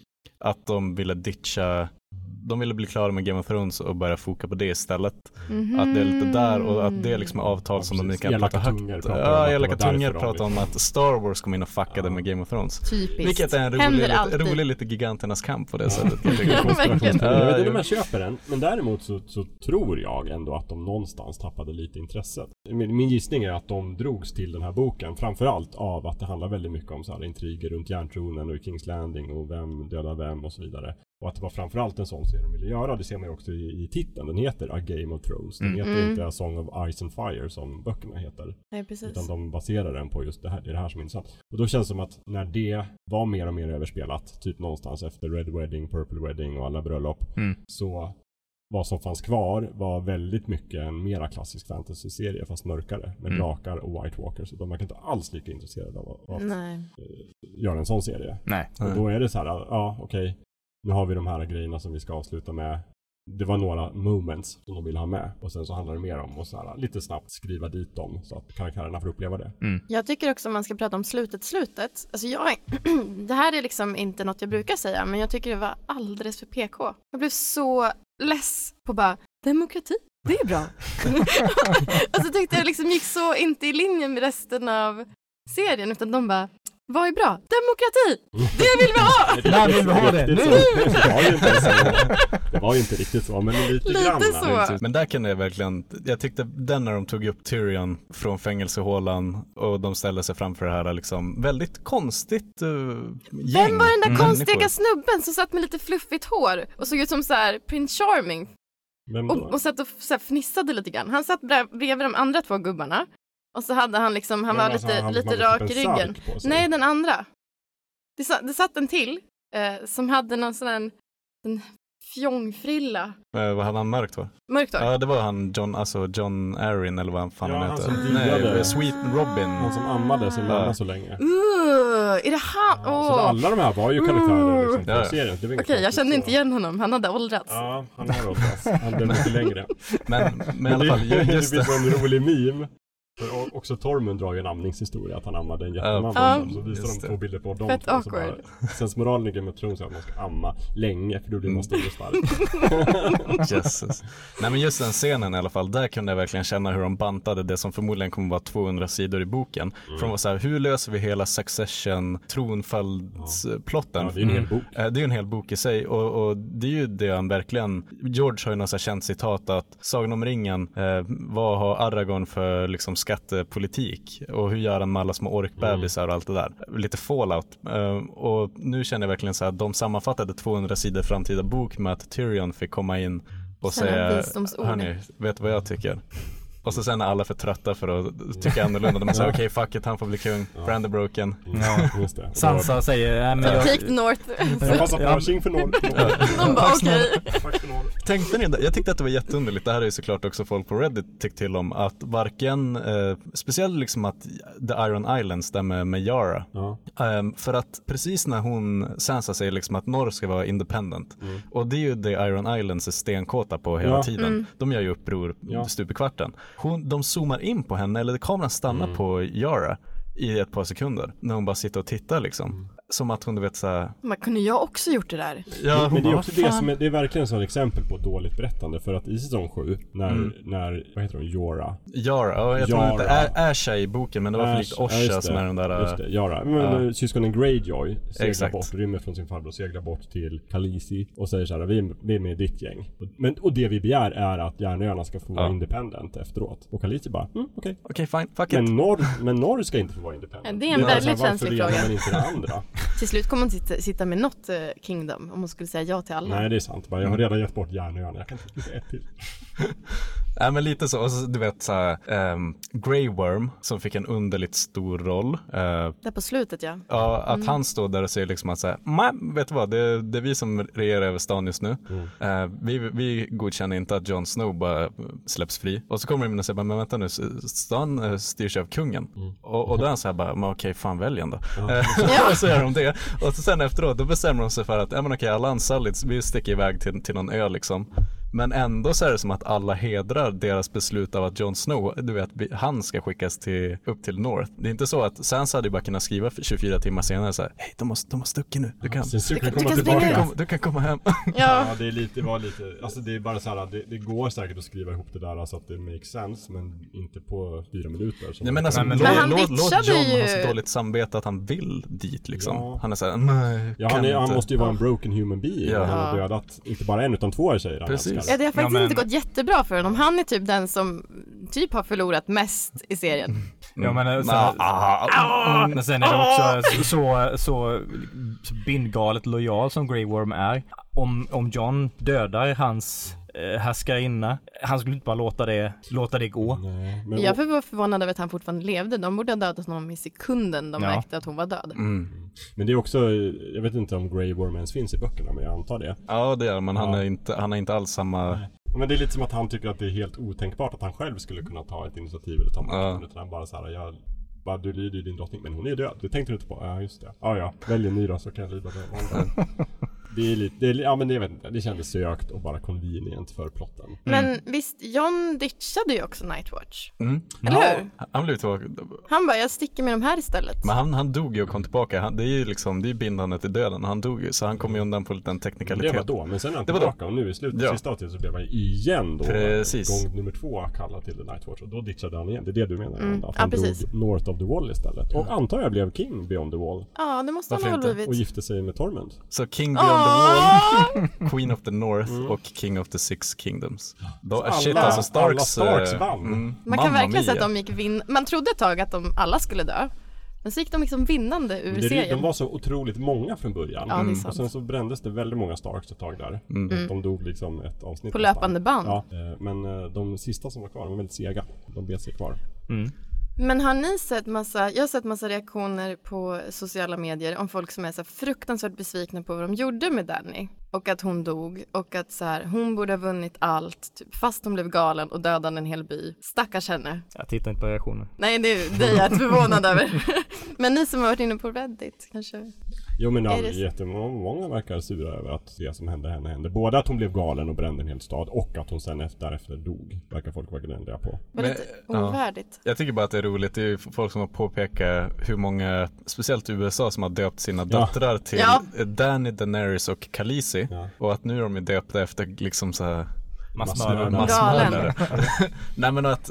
att de ville ditcha, de ville bli klara med Game of Thrones och börja foka på det istället. Att det är lite där och att det är liksom avtal Ja, som de precis. inte kan Elaka prata högt. Ja, elaka tungor de pratar om att Star Wars kom in och fuckade Ja. med Game of Thrones. Typiskt. Vilket är en rolig, lite, rolig lite giganternas kamp på det sättet. *laughs* Ja, verkligen. Jag vet inte om Ja, jag köper den. Men däremot så, så tror jag ändå att de någonstans tappade lite intresset. Min, min gissning är att de drogs till den här boken framförallt av att det handlar väldigt mycket om så här intriger runt järntronen och i Kings Landing och vem dödar vem och så vidare. Och att det var framförallt en sån serie de ville göra. Det ser man ju också i, i titeln. Den heter A Game of Thrones. Den Mm. heter Mm. inte A Song of Ice and Fire som böckerna heter. Nej, precis. Utan de baserar den på just det här, det är det här som är intressant. Och då känns det som att när det var mer och mer överspelat, typ någonstans efter Red Wedding, Purple Wedding och alla bröllop, Mm. så vad som fanns kvar var väldigt mycket en mera klassisk fantasy-serie fast mörkare med Mm. drakar och White Walkers. Så de verkar inte alls lika intresserade av att, att Nej. göra en sån serie. Nej. Och då är det så här, ja okej, nu har vi de här grejerna som vi ska avsluta med. Det var några moments som de ville ha med och sen så handlar det mer om att så här, lite snabbt skriva dit dem så att karaktärerna får uppleva det. Jag tycker också man ska prata om slutet, slutet. Alltså jag, *clears throat* det här är liksom inte något jag brukar säga, men jag tycker det var alldeles för PK. Jag blev så less på bara, demokrati, det är bra. *laughs* och så tyckte jag liksom gick så inte i linje med resten av serien, utan de bara, Vad är bra? Demokrati! Det vill vi ha! *laughs* När vill vi ha det? Nu! Det var ju inte så. Det var ju inte riktigt så, men lite, Lite grann. så. Men där kan jag verkligen, jag tyckte den när de tog upp Tyrion från fängelsehålan och de ställde sig framför det här liksom väldigt konstigt uh, gäng Vem var den där konstiga snubben som satt med lite fluffigt hår och såg ut som så här Prince Charming Vem då? och, och satt och så här fnissade lite grann. Han satt brev- bredvid de andra två gubbarna och så hade han liksom, han var alltså, lite, han- lite han rak i en ryggen. Nej, den andra. Det, sa, det satt en till eh, som hade någon sån här en fjongfrilla. Eh, vad hade han mörkt hår? Mörkt hår. Ja det var han John, alltså John Arryn eller vad fan Ja, han han heter. som Nej, diade. Sweet Robin. Han som ammade sin Ja. mamma så länge. Uh, är det han? Ja, så Åh. alla de här var ju karaktärer liksom, Ja, serien. Okej, jag konstigt kände så. inte igen honom. Han hade åldrats. Ja, han har åldrats. Han blev mycket *laughs* längre. Men, men i alla *laughs* fall, just det det. finns en rolig meme. För också Tormund drar ju en amningshistoria att han ammade en jätteman. Ja. Så visar de två bilder på dem Fett två, awkward. bara- Sensmoralen i Game of Thrones är att man ska amma länge för då blir man stor och stark. *laughs* Jesus. Nej men just den scenen i alla fall, där kunde jag verkligen känna hur de bantade det som förmodligen kommer vara 200 sidor i boken. För de var så här, hur löser vi hela succession, tronföljdsplotten? Ja, det är ju en hel bok. Eh, Det är ju en hel bok i sig och, och det är ju det han verkligen, George har ju något så här känt citat att Sagan om ringen, eh, vad har Aragorn för liksom skattepolitik och hur gör han med alla små orkbebisar och allt det där. Lite fallout. Eh, och nu känner jag verkligen så här att de sammanfattade 200 sidor framtida bok med att Tyrion fick komma in och säga, hörni, vet du vad jag tycker? Och så sen är alla för trötta för att tycka annorlunda. De säger okej fuck it, han får bli kung, Brand är broken. Ja, just det. Sansa säger, nej men jag, Take the North. Jag passar på, Ja. tjing för noll. De bara okej. Tänkte ni det? Jag tyckte att det var jätteunderligt, det här är ju såklart också folk på Reddit tyckt till om, att varken, eh, speciellt liksom att The Iron Islands där med, med Yara, Ja. Ehm, för att precis när hon, Sansa säger liksom att norr ska vara independent och det är ju det Iron Islands är stenkåta på hela Ja. tiden. De gör ju uppror Ja. stup i kvarten. Hon, de zoomar in på henne, eller kameran stannar på Yara i ett par sekunder när hon bara sitter och tittar liksom. Som att hon du vet såhär, Man kunde jag också gjort det där? ja hon Men det är också "Vad det fan?" som är, det är verkligen så ett exempel på ett dåligt berättande för att i säsong 7 när, Mm. när, vad heter hon, Jora? Yara, ja, jag tror inte Asha i boken men det var för likt ja, Osha just som är den där Just det, Jara. Men, Ja. men Syskonen Greyjoy seglar Exakt. bort, rymmer från sin farbror, seglar bort till Khaleesi och säger så här, vi är, vi är med i ditt gäng. Men, och det vi begär är att Järnöarna ska få vara Ja. independent efteråt. Och Khaleesi bara, mm, okej. Okej fine, fuck it. Men norr, men norr ska inte få vara independent. Ja, det är en väldigt varför känslig fråga. man inte det andra? Till slut kommer hon sitta, sitta med något eh, kingdom om hon skulle säga ja till alla. Nej det är sant, jag har redan gett bort Järnöarna, jag kan inte säga ett till. *laughs* Nej men lite så, och så, du vet såhär, um, Grey Worm som fick en underligt stor roll. Eh, Där på slutet ja. Ja, att Mm. han står där och säger liksom att säga, vet du vad, det, det är vi som regerar över stan just nu. Mm. Eh, vi, vi godkänner inte att Jon Snow bara släpps fri. Och så kommer de in och säger, men vänta nu, stan eh, styrs av kungen. Mm. Och, och då är han såhär bara, men okej, fan välj en då. Eh, *laughs* och så gör de det. Och så sen efteråt, då bestämmer de sig för att, ja men okej, alla unsullieds, vi sticker iväg till, till någon ö liksom. Men ändå så är det som att alla hedrar deras beslut av att Jon Snow, du vet, han ska skickas till, upp till North. Det är inte så att Sansa hade bara kunnat skriva för 24 timmar senare så här, hej de har, de har stuckit nu, du kan, så Du kan du kan du tillbaka. kan, komma, du kan komma hem. Ja, *laughs* Ja, det är lite, var lite, alltså det är bara så här, det, det går säkert att skriva ihop det där så att det makes sense, men inte på fyra minuter. Nej men alltså, Men- låt, Men han låt, låt John ju- ha så dåligt samvete att han vill dit liksom. Ja. Han är såhär, nej, Ja, han, är, han inte." måste ju vara en broken human being. Ja. Han har Ja. dödat inte bara en utan två tjejer han Precis. ja det har faktiskt men- inte gått jättebra för honom. Han är typ den som typ har förlorat mest i serien. ja men eh, sen, Ah, ah, men sen är det också så, så, så, så bindgalet lojal som Grey Worm är. Om, om John dödar hans eh, härskarinna, han skulle inte bara låta det, låta det gå. Nej, men, Jag var förvånad över att han fortfarande levde. De borde ha dödat honom i sekunden de Ja. märkte att hon var död. mm. Men det är också, jag vet inte om Grey Worm ens finns i böckerna, men jag antar det. Ja det gör men han, Ja. är inte, han är inte alls samma, Men det är lite som att han tycker att det är helt otänkbart att han själv skulle kunna ta ett initiativ eller ta makten. Ja. Utan han bara så här, jag, bara, du lyder ju din drottning, men hon är död. Det tänkte du inte på? Ja, just det. Ja, ja, välj en ny då så kan jag lyda den. *laughs* Det är lite, det är, ja men det, jag vet inte, det kändes sökt och bara convenient för plotten. Men visst, John ditchade ju också Nightwatch. Mm. Eller hur? Han blev tillbaka. Han bara, jag sticker med de här istället. Men han, han dog ju och kom tillbaka. Han, det är ju liksom, det är bindande till döden. Han dog ju, så han kom ju undan på en liten Det teknikalitet. var då, men sen är han Det då. tillbaka och nu i slutet, Ja. sista avsnittet så blev han igen då Precis. gång nummer två kallad till The Nightwatch och då ditchade han igen. Det är det du menar? Mm. Att Ja, han precis. drog North of the Wall istället. Och antar jag blev King Beyond the Wall Ja, det måste han Varför ha väl inte? och blivit. gifte sig med Tormund. Så King Beyond Åh! The Wall, *laughs* Queen of the North och King of the Six Kingdoms. Då, alla- shit alltså Starks, alla Starks eh, vann. mm, Man kan verkligen säga att de gick vinn... Man trodde ett tag att de alla skulle dö. Men så gick de liksom vinnande ur Det, serien. de var så otroligt många från början. Ja, Mm. Och sen så brändes det väldigt många Starks ett tag där. De dog liksom ett avsnitt På löpande band. Ja, eh, men eh, de sista som var kvar, de var väldigt sega. De bet sig kvar. Men har ni sett massa, jag har sett massa reaktioner på sociala medier om folk som är så fruktansvärt besvikna på vad de gjorde med Danny. Och att hon dog och att så här, hon borde ha vunnit allt, typ, fast hon blev galen och dödade en hel by. Stackars henne. Jag tittar inte på reaktioner. Nej, det är det är jag förvånad över. *laughs* Men ni som har varit inne på Reddit kanske? Jo men Är ja, det jättemånga verkar sura över att det som hände henne hände. Både att hon blev galen och brände en hel stad och att hon sen efter, därefter dog. Verkar folk vara gnälliga på. Var Men, lite ja. ovärdigt. Jag tycker bara att det är roligt, det är ju folk som har påpekat hur många, speciellt i USA som har döpt sina Ja. döttrar till Ja. Danny, Daenerys och Khaleesi. Ja. Och att nu är de döpta efter liksom så här Massmördare. Galen. *laughs* Nej men att,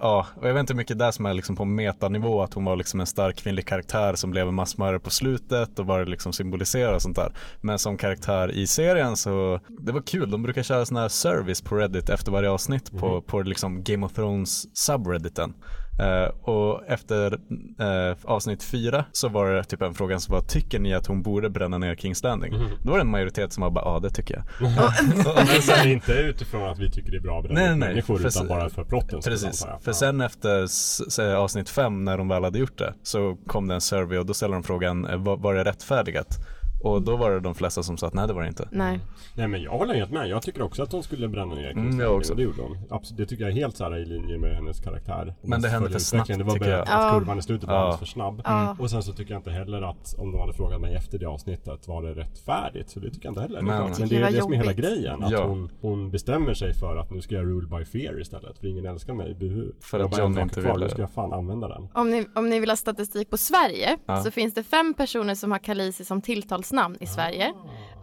ja, och jag vet inte hur mycket det är som är liksom på metanivå att hon var liksom en stark kvinnlig karaktär som blev en massmördare på slutet och vad det liksom symboliserar och sånt där. Men som karaktär i serien så, det var kul, de brukar köra sån här service på Reddit efter varje avsnitt på, på liksom Game of Thrones subredditen. Eh, och efter eh, avsnitt fyra så var det typ en fråga som var, tycker ni att hon borde bränna ner King's Landing? Då var det en majoritet som var bara, ja det tycker jag. *laughs* Men sen inte utifrån att vi tycker det är bra att bränna Nej, nej, människor för utan bara för plotten Precis, för sen efter s- avsnitt fem när de väl hade gjort det så kom det en survey och då ställde de frågan eh, var, var det rättfärdigat? Och då var det de flesta som sa att nej det var det inte. Nej. Nej men jag håller helt med. Jag tycker också att hon skulle bränna ner King's Mm, jag också. Det gjorde hon. Absolut, det tycker jag är helt så här i linje med hennes karaktär. Men det hände för snabbt. Det var bara att kurvan i slutet var Ja. alldeles för snabb. Ja. Och sen så tycker jag inte heller att om de hade frågat mig efter det avsnittet var det rättfärdigt. Så det tycker jag inte heller. Det Men-. Men Det det är var det som är hela grejen. Att Ja. hon, hon bestämmer sig för att nu ska jag rule by fear istället. För ingen älskar mig. Buhu. För att John inte ville. Nu ska jag fan använda den. Om ni, om ni vill ha statistik på Sverige Ja. så finns det fem personer som har Khaleesi som tilltalsnamn i Sverige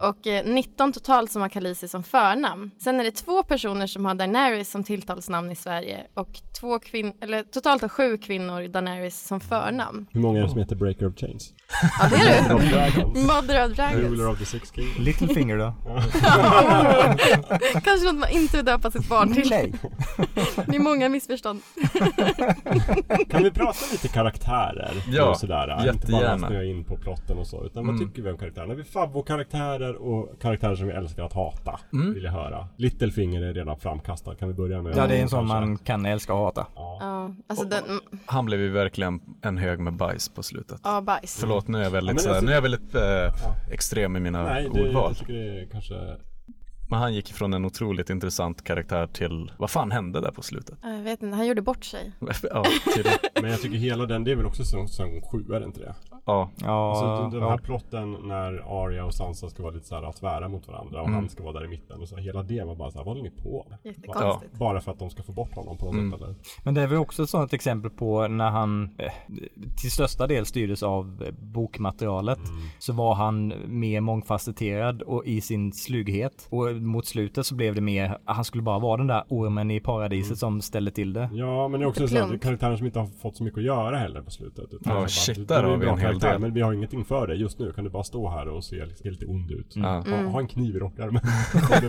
och eh, 19 totalt som har Khaleesi som förnamn. Sen är det två personer som har Daenerys som tilltalsnamn i Sverige och två kvin- eller totalt har sju kvinnor Daenerys som förnamn. Hur många är det som heter Breaker of Chains? Ja det är Ruler *laughs* du! Dragons. Mother of Ruler Dragons. of the Six Kings. Littlefinger då? *laughs* Kanske något man inte vill döpa sitt barn till. Nej. *laughs* Det är många missförstånd. Kan vi prata lite karaktärer? Ja, och sådär. Inte bara jättegärna. snöa in på plotten och så. Utan vad Mm. tycker vi om karaktärerna? Vi favvo-karaktärer och karaktärer som vi älskar att hata. Mm. Vill jag höra. Littlefinger är redan framkastad. Kan vi börja med Ja, det är en sån man kan älska och hata. Ja. Ja, alltså den, Han blev ju verkligen en hög med bajs på slutet. ja bajs. Förlåt nu är jag väldigt, Ja, men så här, alltså- nu är jag väldigt eh, extrem i mina Nej, det, ordval. jag tycker det är kanske... Men han gick från en otroligt intressant karaktär till, vad fan hände där på slutet? Ja, Jag vet inte, han gjorde bort sig. *laughs* ja. Men jag tycker hela den, det är väl också säsong säsong sju, är det inte det? ja, Ja, Alltså den här ja. plotten när Arya och Sansa ska vara lite såhär tvära mot varandra och Mm. han ska vara där i mitten och så hela det var bara såhär, vad håller ni på med? Jättekonstigt. Bara för att de ska få bort honom på något Mm. sätt eller? Men det är väl också ett sådant exempel på när han eh, till största del styrdes av eh, bokmaterialet så var han mer mångfacetterad och i sin slughet och mot slutet så blev det mer, han skulle bara vara den där ormen i paradiset som ställde till det. Ja men det är också så att karaktärer som inte har fått så mycket att göra heller på slutet. Utan Ja, bara, shit, där har vi en hel del. Men vi har ingenting för dig just nu. Kan du bara stå här och se, se lite ond ut? Ja. Ha, ha en kniv i rockärmen. *laughs* Det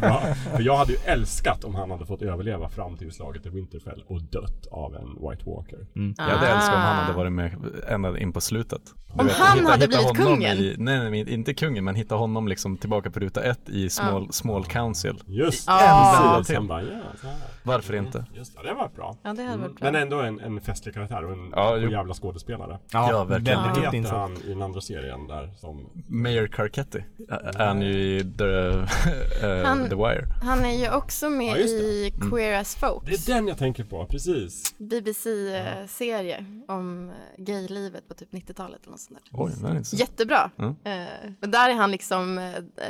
för jag hade ju älskat om han hade fått överleva fram till slaget i Winterfell och dött av en White Walker. Jag hade älskat om han Ah. hade varit med ända in på slutet. Du Om han hade blivit honom kungen? I, nej, nej, inte kungen, men hitta honom liksom tillbaka på ruta ett i Small, small Council. Just Ja. det! Till. bara, ja, så här. Varför inte? Mm, Just det, det var bra. Ja, det hade varit bra. Men ändå en, en festlig karaktär och en Ja, jävla skådespelare. Ja, verkligen. Vad Väldigt heter insatt. han i den andra serien där som... Mayor Carcetti är han ju i The, *laughs* eh, Han- The Wire. Han är ju också med Ja, det. i Queer as Det Folks. är den jag tänker på, precis. BBC-serie om eh, gaylivet på typ 90-talet eller något sånt där. Oj, är. Jättebra. Mm. Eh, och där är han liksom,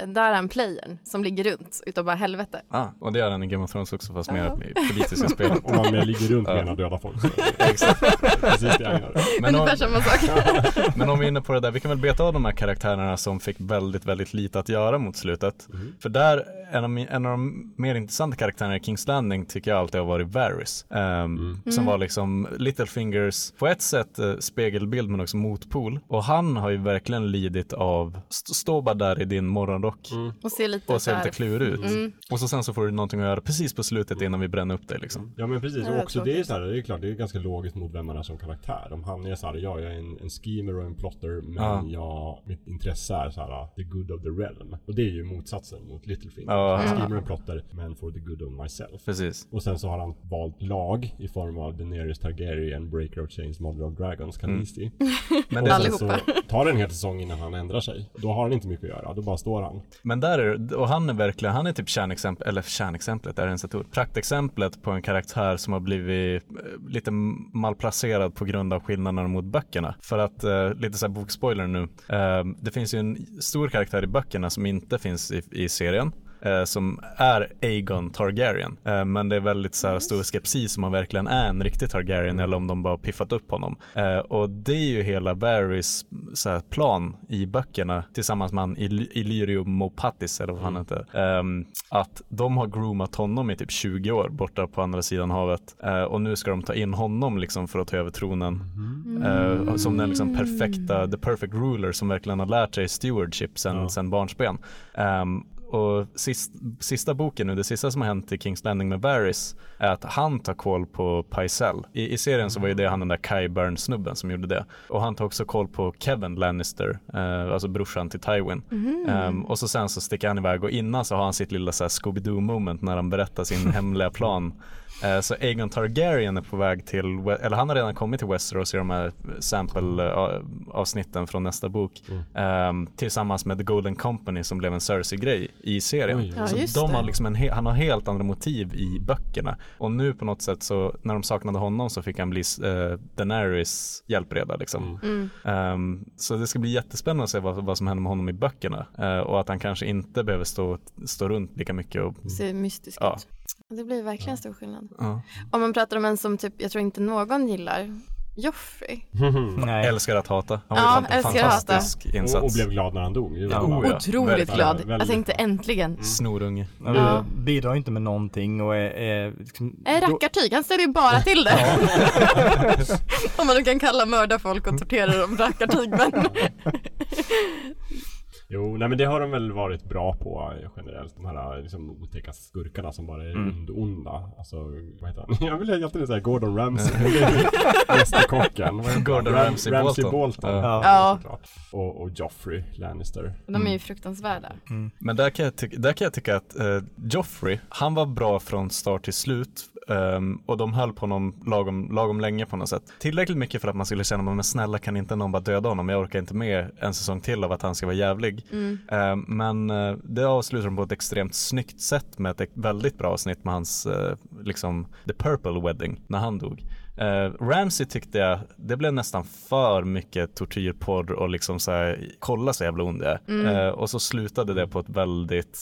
där är han playern som ligger runt utav bara helvete. Ah, och det är han i Game of Thrones också fast mer Ja. i politiska spelet. *laughs* Om man med ligger runt med Ja. ena döda folk så *laughs* Exakt. precis det gör. Men om, Ungefär samma sak. *laughs* men om vi är inne på det där, vi kan väl beta av de här karaktärerna som fick väldigt, väldigt lite att göra mot slutet. För där, en av, en av de mer intressanta karaktärerna i Kings Landing tycker jag alltid har varit Varys. ehm, Som var liksom Littlefingers, på ett sätt eh, spegelbild men också motpol. Och han har ju verkligen lidit av, st- stå bara där i din morgonrock Och ser lite och se lite klurig ut. Mm. Och så sen så får du någonting att göra precis på slutet innan vi bränner upp dig liksom. Ja men precis, och också det är så här, det är klart, det är ganska logiskt mot vem man är som karaktär. Om han är så här, ja jag är en, en schemer och en plotter, men Ja. jag, mitt intresse är så här, the good of the realm. Och det är ju motsatsen mot Littlefinger. Ja. Mm. schemer och plotter, men for the good of myself. Precis. Och sen så har han valt lag i form av Daenerys Targaryen, Breaker of Chains, Mother of Dragons, Khaleesi. *laughs* Men Och det, sen Allihopa. så tar det en hel säsong innan han ändrar sig. Då har han inte mycket att göra, då bara står han. Men där är och han är verkligen, han är typ kärnexempel, eller kärnexemplet, är det ens ett ord? Praktexemplet på en karaktär som har blivit eh, lite malplacerad på grund av skillnaderna mot böckerna. För att, eh, lite så här bokspoiler nu, eh, det finns ju en stor karaktär i böckerna som inte finns i, i serien eh, Som är Aegon Targaryen. Eh, Men det är väldigt så här, stor skepsis om han verkligen är en riktig Targaryen eller om de bara piffat upp honom. Eh, Och det är ju hela Varys så här, plan i böckerna tillsammans med han Il- Illyrio Mopatis eller vad han heter. Ehm, att de har groomat honom i typ 20 år borta på andra sidan havet. Eh, och nu ska de ta in honom liksom för att ta över tronen. Eh, som den liksom perfekta, the perfect ruler som verkligen har lärt sig stewardship sen, Ja. sen barnsben. Ehm, och sist, sista boken nu, det sista som har hänt i Kings Landing med Varys är att han tar koll på Pycelle. I, I serien så var ju det han den där Qyburn snubben som gjorde det. Och han tar också koll på Kevin Lannister, eh, alltså brorsan till Tywin. Ehm, och så sen så sticker han iväg och innan så har han sitt lilla Scooby-Doo moment när han berättar sin *laughs* hemliga plan. Eh, Så Aegon Targaryen är på väg till, eller han har redan kommit till Westeros i de här sample-avsnitten från nästa bok. ehm, tillsammans med The Golden Company som blev en Cersei-grej i serien. Oj. Ja, så just de har liksom en han har helt andra motiv i böckerna. Och nu på något sätt så, när de saknade honom så fick han bli uh, Daenerys hjälpreda liksom. Mm. Ehm, så det ska bli jättespännande att se vad, vad som händer med honom i böckerna. Eh, och att han kanske inte behöver stå, stå runt lika mycket och Ser mystisk Ja. Det blir verkligen stor skillnad. ja. Om man pratar om en som typ, jag tror inte någon gillar, Joffrey. *laughs* Nej. älskar att hata. Han Ja, var ju fan- älskar att hata. fantastisk insats. Och, och blev glad när han dog. Ja, oh ja. Otroligt verkligen. glad. Väldigt Jag tänkte äntligen. Snorunge. Ja. Ja. Bidrar inte med någonting och är, är liksom, Äh, rackartyg, han ställer ju bara till det. *laughs* Om man nu kan kalla mörda folk och tortera dem rackartyg men. Jo, nej men det har de väl varit bra på eh, generellt. De här liksom otäcka skurkarna som bara är Mm. ond-onda. Alltså, vad heter han? *laughs* Jag vill alltid säga Gordon Ramsay. *laughs* Mästerkocken. Heter han? Gordon Ram- Ramsay Ramsay Bolton. Bolton. Ja. Ja. Och, och Joffrey Lannister. De är ju fruktansvärda. Men där kan jag, tycka, där kan jag tycka att eh, Joffrey, han var bra från start till slut. Ehm, och de höll på honom lagom, lagom länge på något sätt. Tillräckligt mycket för att man skulle känna, men snälla kan inte någon bara döda honom? Jag orkar inte med en säsong till av att han ska vara jävlig. Mm. Ehm, men eh, det avslutar de på ett extremt snyggt sätt med ett väldigt bra avsnitt med hans, eh, liksom, The Purple Wedding, när han dog. Uh, Ramsey tyckte jag, det blev nästan för mycket tortyrporr och liksom så här, kolla så jävla ond jag är. Eh, och så slutade det på ett väldigt,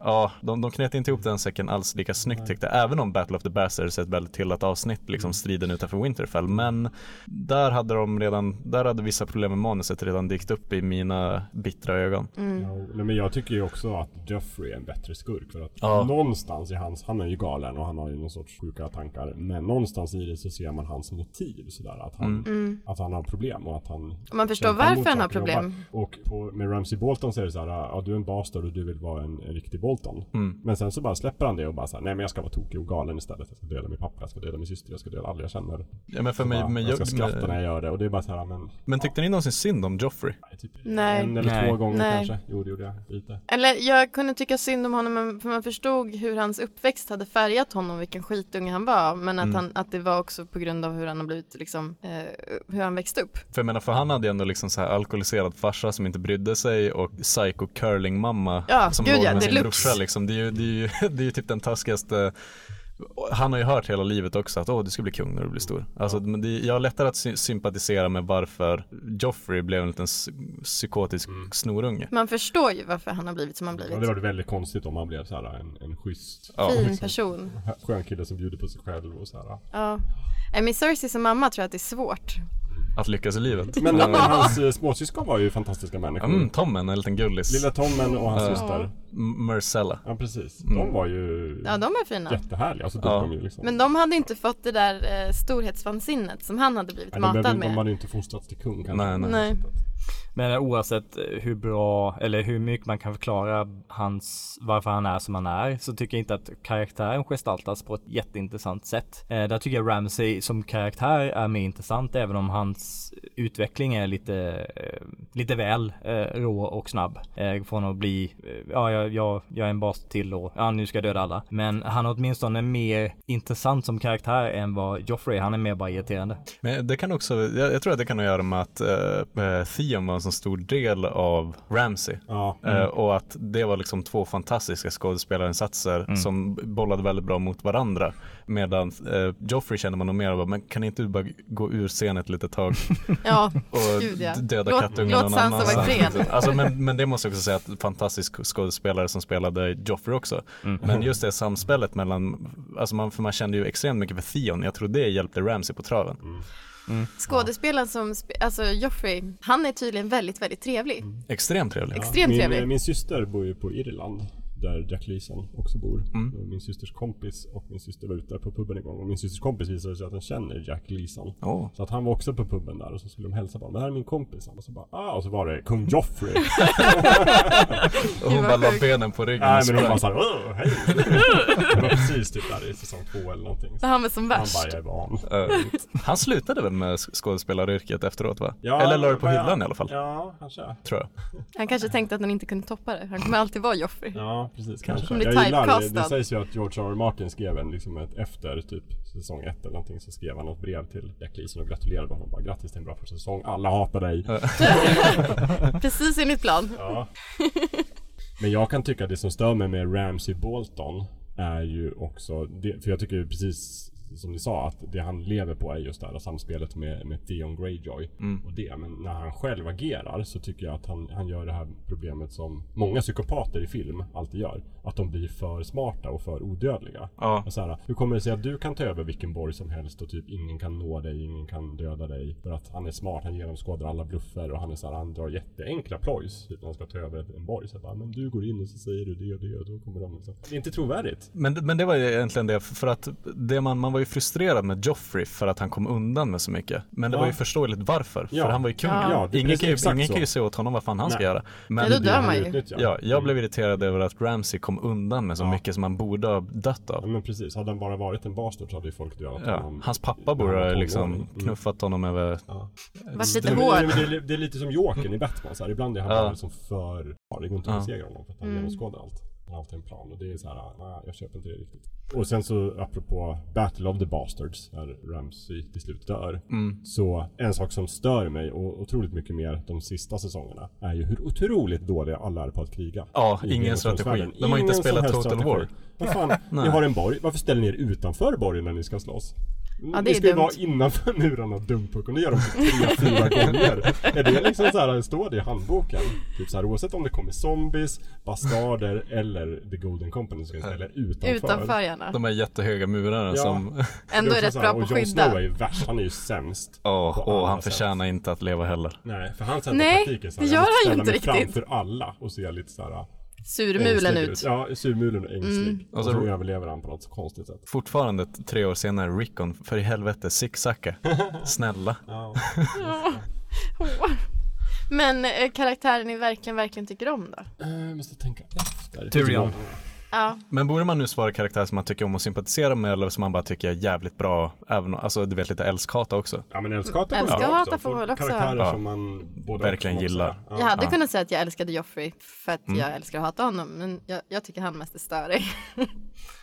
ja, de, de knöt inte ihop den säcken alls lika snyggt tyckte jag. Även om Battle of the Bastards är ett väldigt hyllat avsnitt, liksom striden utanför Winterfell. Men där hade de redan, där hade vissa problem med manuset redan dykt upp i mina bittra ögon. Mm. Ja, men jag tycker ju också att Joffrey är en bättre skurk. För att någonstans i hans, han är ju galen och han har ju någon sorts sjuka tankar. Men någonstans i det så ser man hans motiv sådär. Att han, Mm. att han har problem och att han man förstår varför han har problem. Och på, med Ramsey Bolton så är det så här, ja du är en bastard och du vill vara en, en riktig Bolton. Mm. Men sen så bara släpper han det och bara så här, nej men jag ska vara tokig och galen istället. Jag ska döda min pappa, jag ska döda min syster, jag ska döda alla jag känner. Ja, men för mig, bara, men jag ska jag, skratta när jag gör det och det är bara så här, men men tyckte ni någonsin synd om Joffrey? nej, typ Nej. en eller Nej. två gånger Nej. kanske. Jo, det gjorde jag lite. Eller jag kunde tycka synd om honom men- för man förstod hur hans uppväxt hade färgat honom, vilken skitunge han var. Men att, Mm. han, att det var också på grund av hur han har blivit liksom, eh, hur han växte upp. För jag menar, för han hade ju ändå liksom så här alkoholiserad farsa som inte brydde sig och psycho curling mamma Ja, som gud låg ja, med sin deluxe. brorsa liksom. Det är ju, det är ju, *laughs* det är ju typ den taskigaste han har ju hört hela livet också att åh du ska bli kung när du blir stor. Alltså, men det, jag har lättare att sy- sympatisera med varför Joffrey blev en liten psykotisk snorunge. Man förstår ju varför han har blivit som han Ja, blivit. det var det väldigt konstigt om han blev så här en, en schysst, Ja, fin liksom. person. skön kille som bjuder på sig själv och så här. Ja. Med Cersei som mamma tror jag att det är svårt. Att lyckas i livet. Men, men hans eh, småsyskon var ju fantastiska människor. Mm, Tommen, en liten gullis. Lilla Tommen och hans Ja. syster. Marcella. Ja precis. Mm. De var ju Ja, de är fina. jättehärliga. Och så dog Ja. de ju liksom. Men de hade inte fått det där eh, storhetsvansinnet som han hade blivit Nej, de, matad behöver- de med. hade ju inte fostrats till kung kanske. Nej, nej. Nej. Men oavsett hur bra eller hur mycket man kan förklara hans, varför han är som han är, så tycker jag inte att karaktären gestaltas på ett jätteintressant sätt. Eh, där tycker jag Ramsey som karaktär är mer intressant, även om hans utveckling är lite, eh, lite väl eh, rå och snabb. Eh, från att bli, eh, ja, jag, jag, jag är en bas till och ja, nu ska jag döda alla. Men han är åtminstone mer intressant som karaktär än vad Joffrey, han är mer bara irriterande. Men det kan också, jag, jag tror att det kan ha att göra med att eh, eh, Theon var en så stor del av Ramsey. Ja. Eh, och att det var liksom två fantastiska skådespelarinsatser som bollade väldigt bra mot varandra. Medan uh, Joffrey kände man nog mer av, men kan inte du bara gå ur scenen ett litet tag *laughs* Ja, och Gud, ja. döda Låt- kattungen låt någon annanstans? *laughs* Alltså, men, men det måste jag också säga att fantastisk skådespelare som spelade Joffrey också. Men just det samspelet mellan, alltså man, för man kände ju extremt mycket för Theon, jag tror det hjälpte Ramsey på traven. Skådespelaren som, alltså Joffrey, han är tydligen väldigt, väldigt trevlig. Extremt trevlig. Extremt min, trevlig. min syster bor ju på Irland. Där Jack Leeson också bor. Mm. Min systers kompis och min syster var ute på puben en gång. Och min systers kompis visade sig att den känner Jack Leeson. Åh. Så att han var också på puben där och så skulle de hälsa på honom. Det här är min kompis. Och så bara, ah, och så var det kung Joffrey. Och *laughs* *laughs* hon bara la benen på ryggen Nej men sprang. bara såhär, åh hej. det var precis typ där i säsong två eller någonting. Så han var som han värst. bara, jag är van. Eh, han slutade väl med skådespelaryrket efteråt va? Ja, Eller la det på hyllan i alla fall, Ja, kanske. tror jag. Han kanske tänkte att han inte kunde toppa det. Han kommer alltid vara Joffrey. Ja, precis. Kanske. Kanske. Jag gillar, det typecastad. sägs ju att George R. R. Martin skrev en, liksom ett, efter typ säsong ett eller någonting så skrev han något brev till Jack Leeson och gratulerade honom. Bara grattis till en bra första säsong. Alla hatar dig. *laughs* Precis enligt plan. Ja. Men jag kan tycka att det som stör mig med Ramsey Bolton är ju också, det, för jag tycker ju precis som ni sa att det han lever på är just det här samspelet med, med Theon Greyjoy och det. Men när han själv agerar så tycker jag att han, han gör det här problemet som många psykopater i film alltid gör. Att de blir för smarta och för odödliga. Ja. Och så här, hur kommer det sig att du kan ta över vilken borg som helst och typ ingen kan nå dig, ingen kan döda dig? För att han är smart, han genomskådar alla bluffer och han är så här, han drar jätteenkla plojs typ när han ska ta över en borg. Så bara, men du går in och så säger du det och det och då kommer de liksom. Det är inte trovärdigt. Men, men det var ju egentligen det, för att det man, man var ju frustrerad med Joffrey för att han kom undan med så mycket. Men det Ja. var ju förståeligt varför, Ja. för han var ju kung. Ja. Ja, ingen, kan ju, ingen kan ju se åt honom vad fan han ska Nej. göra. Men Ja, då dör man ju. Ja, jag blev irriterad över att Ramsey kom undan med så Ja. mycket som han borde ha dött Ja av. men precis, hade han bara varit en bastard så hade ju folk dödat Ja, honom. hans pappa borde var ha 12 liksom. Mm. knuffat honom över... Ja. Vart lite hård. det, är- det är lite som Jokern i Batman så här. Ibland är han Ja. bara liksom för... Ja, det går inte att Ja. besegra honom för att han Mm. genomskådar allt. Har alltid en plan och det är så här, nej, jag köper inte det riktigt. Och sen så apropå Battle of the Bastards, när Ramsey till slut dör. Mm. Så en sak som stör mig och otroligt mycket mer de sista säsongerna är ju hur otroligt dåliga alla är på att kriga. Ja, i ingen strategi. De har inte Ingen spelat Total. War. Vad fan, *laughs* ni har en borg, varför ställer ni er utanför borgen när ni ska slåss? Ja, det är ska ju vara innanför murarna dumpuk och det gör de tre, fyra gånger. Är det liksom så här, står det i handboken? Typ så här, oavsett om det kommer zombies, bastarder eller The Golden Company så ska ni ställa utanför. Utanför gärna. De här jättehöga murarna Ja. som... Ändå är rätt bra på att Och Jon Snow är skydda. ju värst, han är ju sämst. På åh, alla han sätt. förtjänar inte att leva heller. Nej, för han sätter Nej, taktiken så det här, gör jag vill han ju ställa inte mig riktigt. framför alla och se lite så här Surmulen ängslig ut. Ja, surmulen och ängslig. Mm. Och Och så så- överlever han på något så konstigt sätt. Fortfarande tre år senare, Rickon, för i helvete, zigzacka. *laughs* Snälla. Ja. Men eh, karaktären ni verkligen, verkligen tycker om då? Eh, Jag måste tänka efter. Tyrion. Ja, Men borde man nu svara karaktär som man tycker om och sympatisera med eller som man bara tycker är jävligt bra, även, alltså du vet lite älskhata också? Ja men älskata Älska får man också. får väl också. Karaktärer Ja. som man både Verkligen gillar. Ja. jag hade Ja. kunnat säga att jag älskade Joffrey för att Mm. jag älskar att hata honom. Men jag, jag tycker han mest är störig.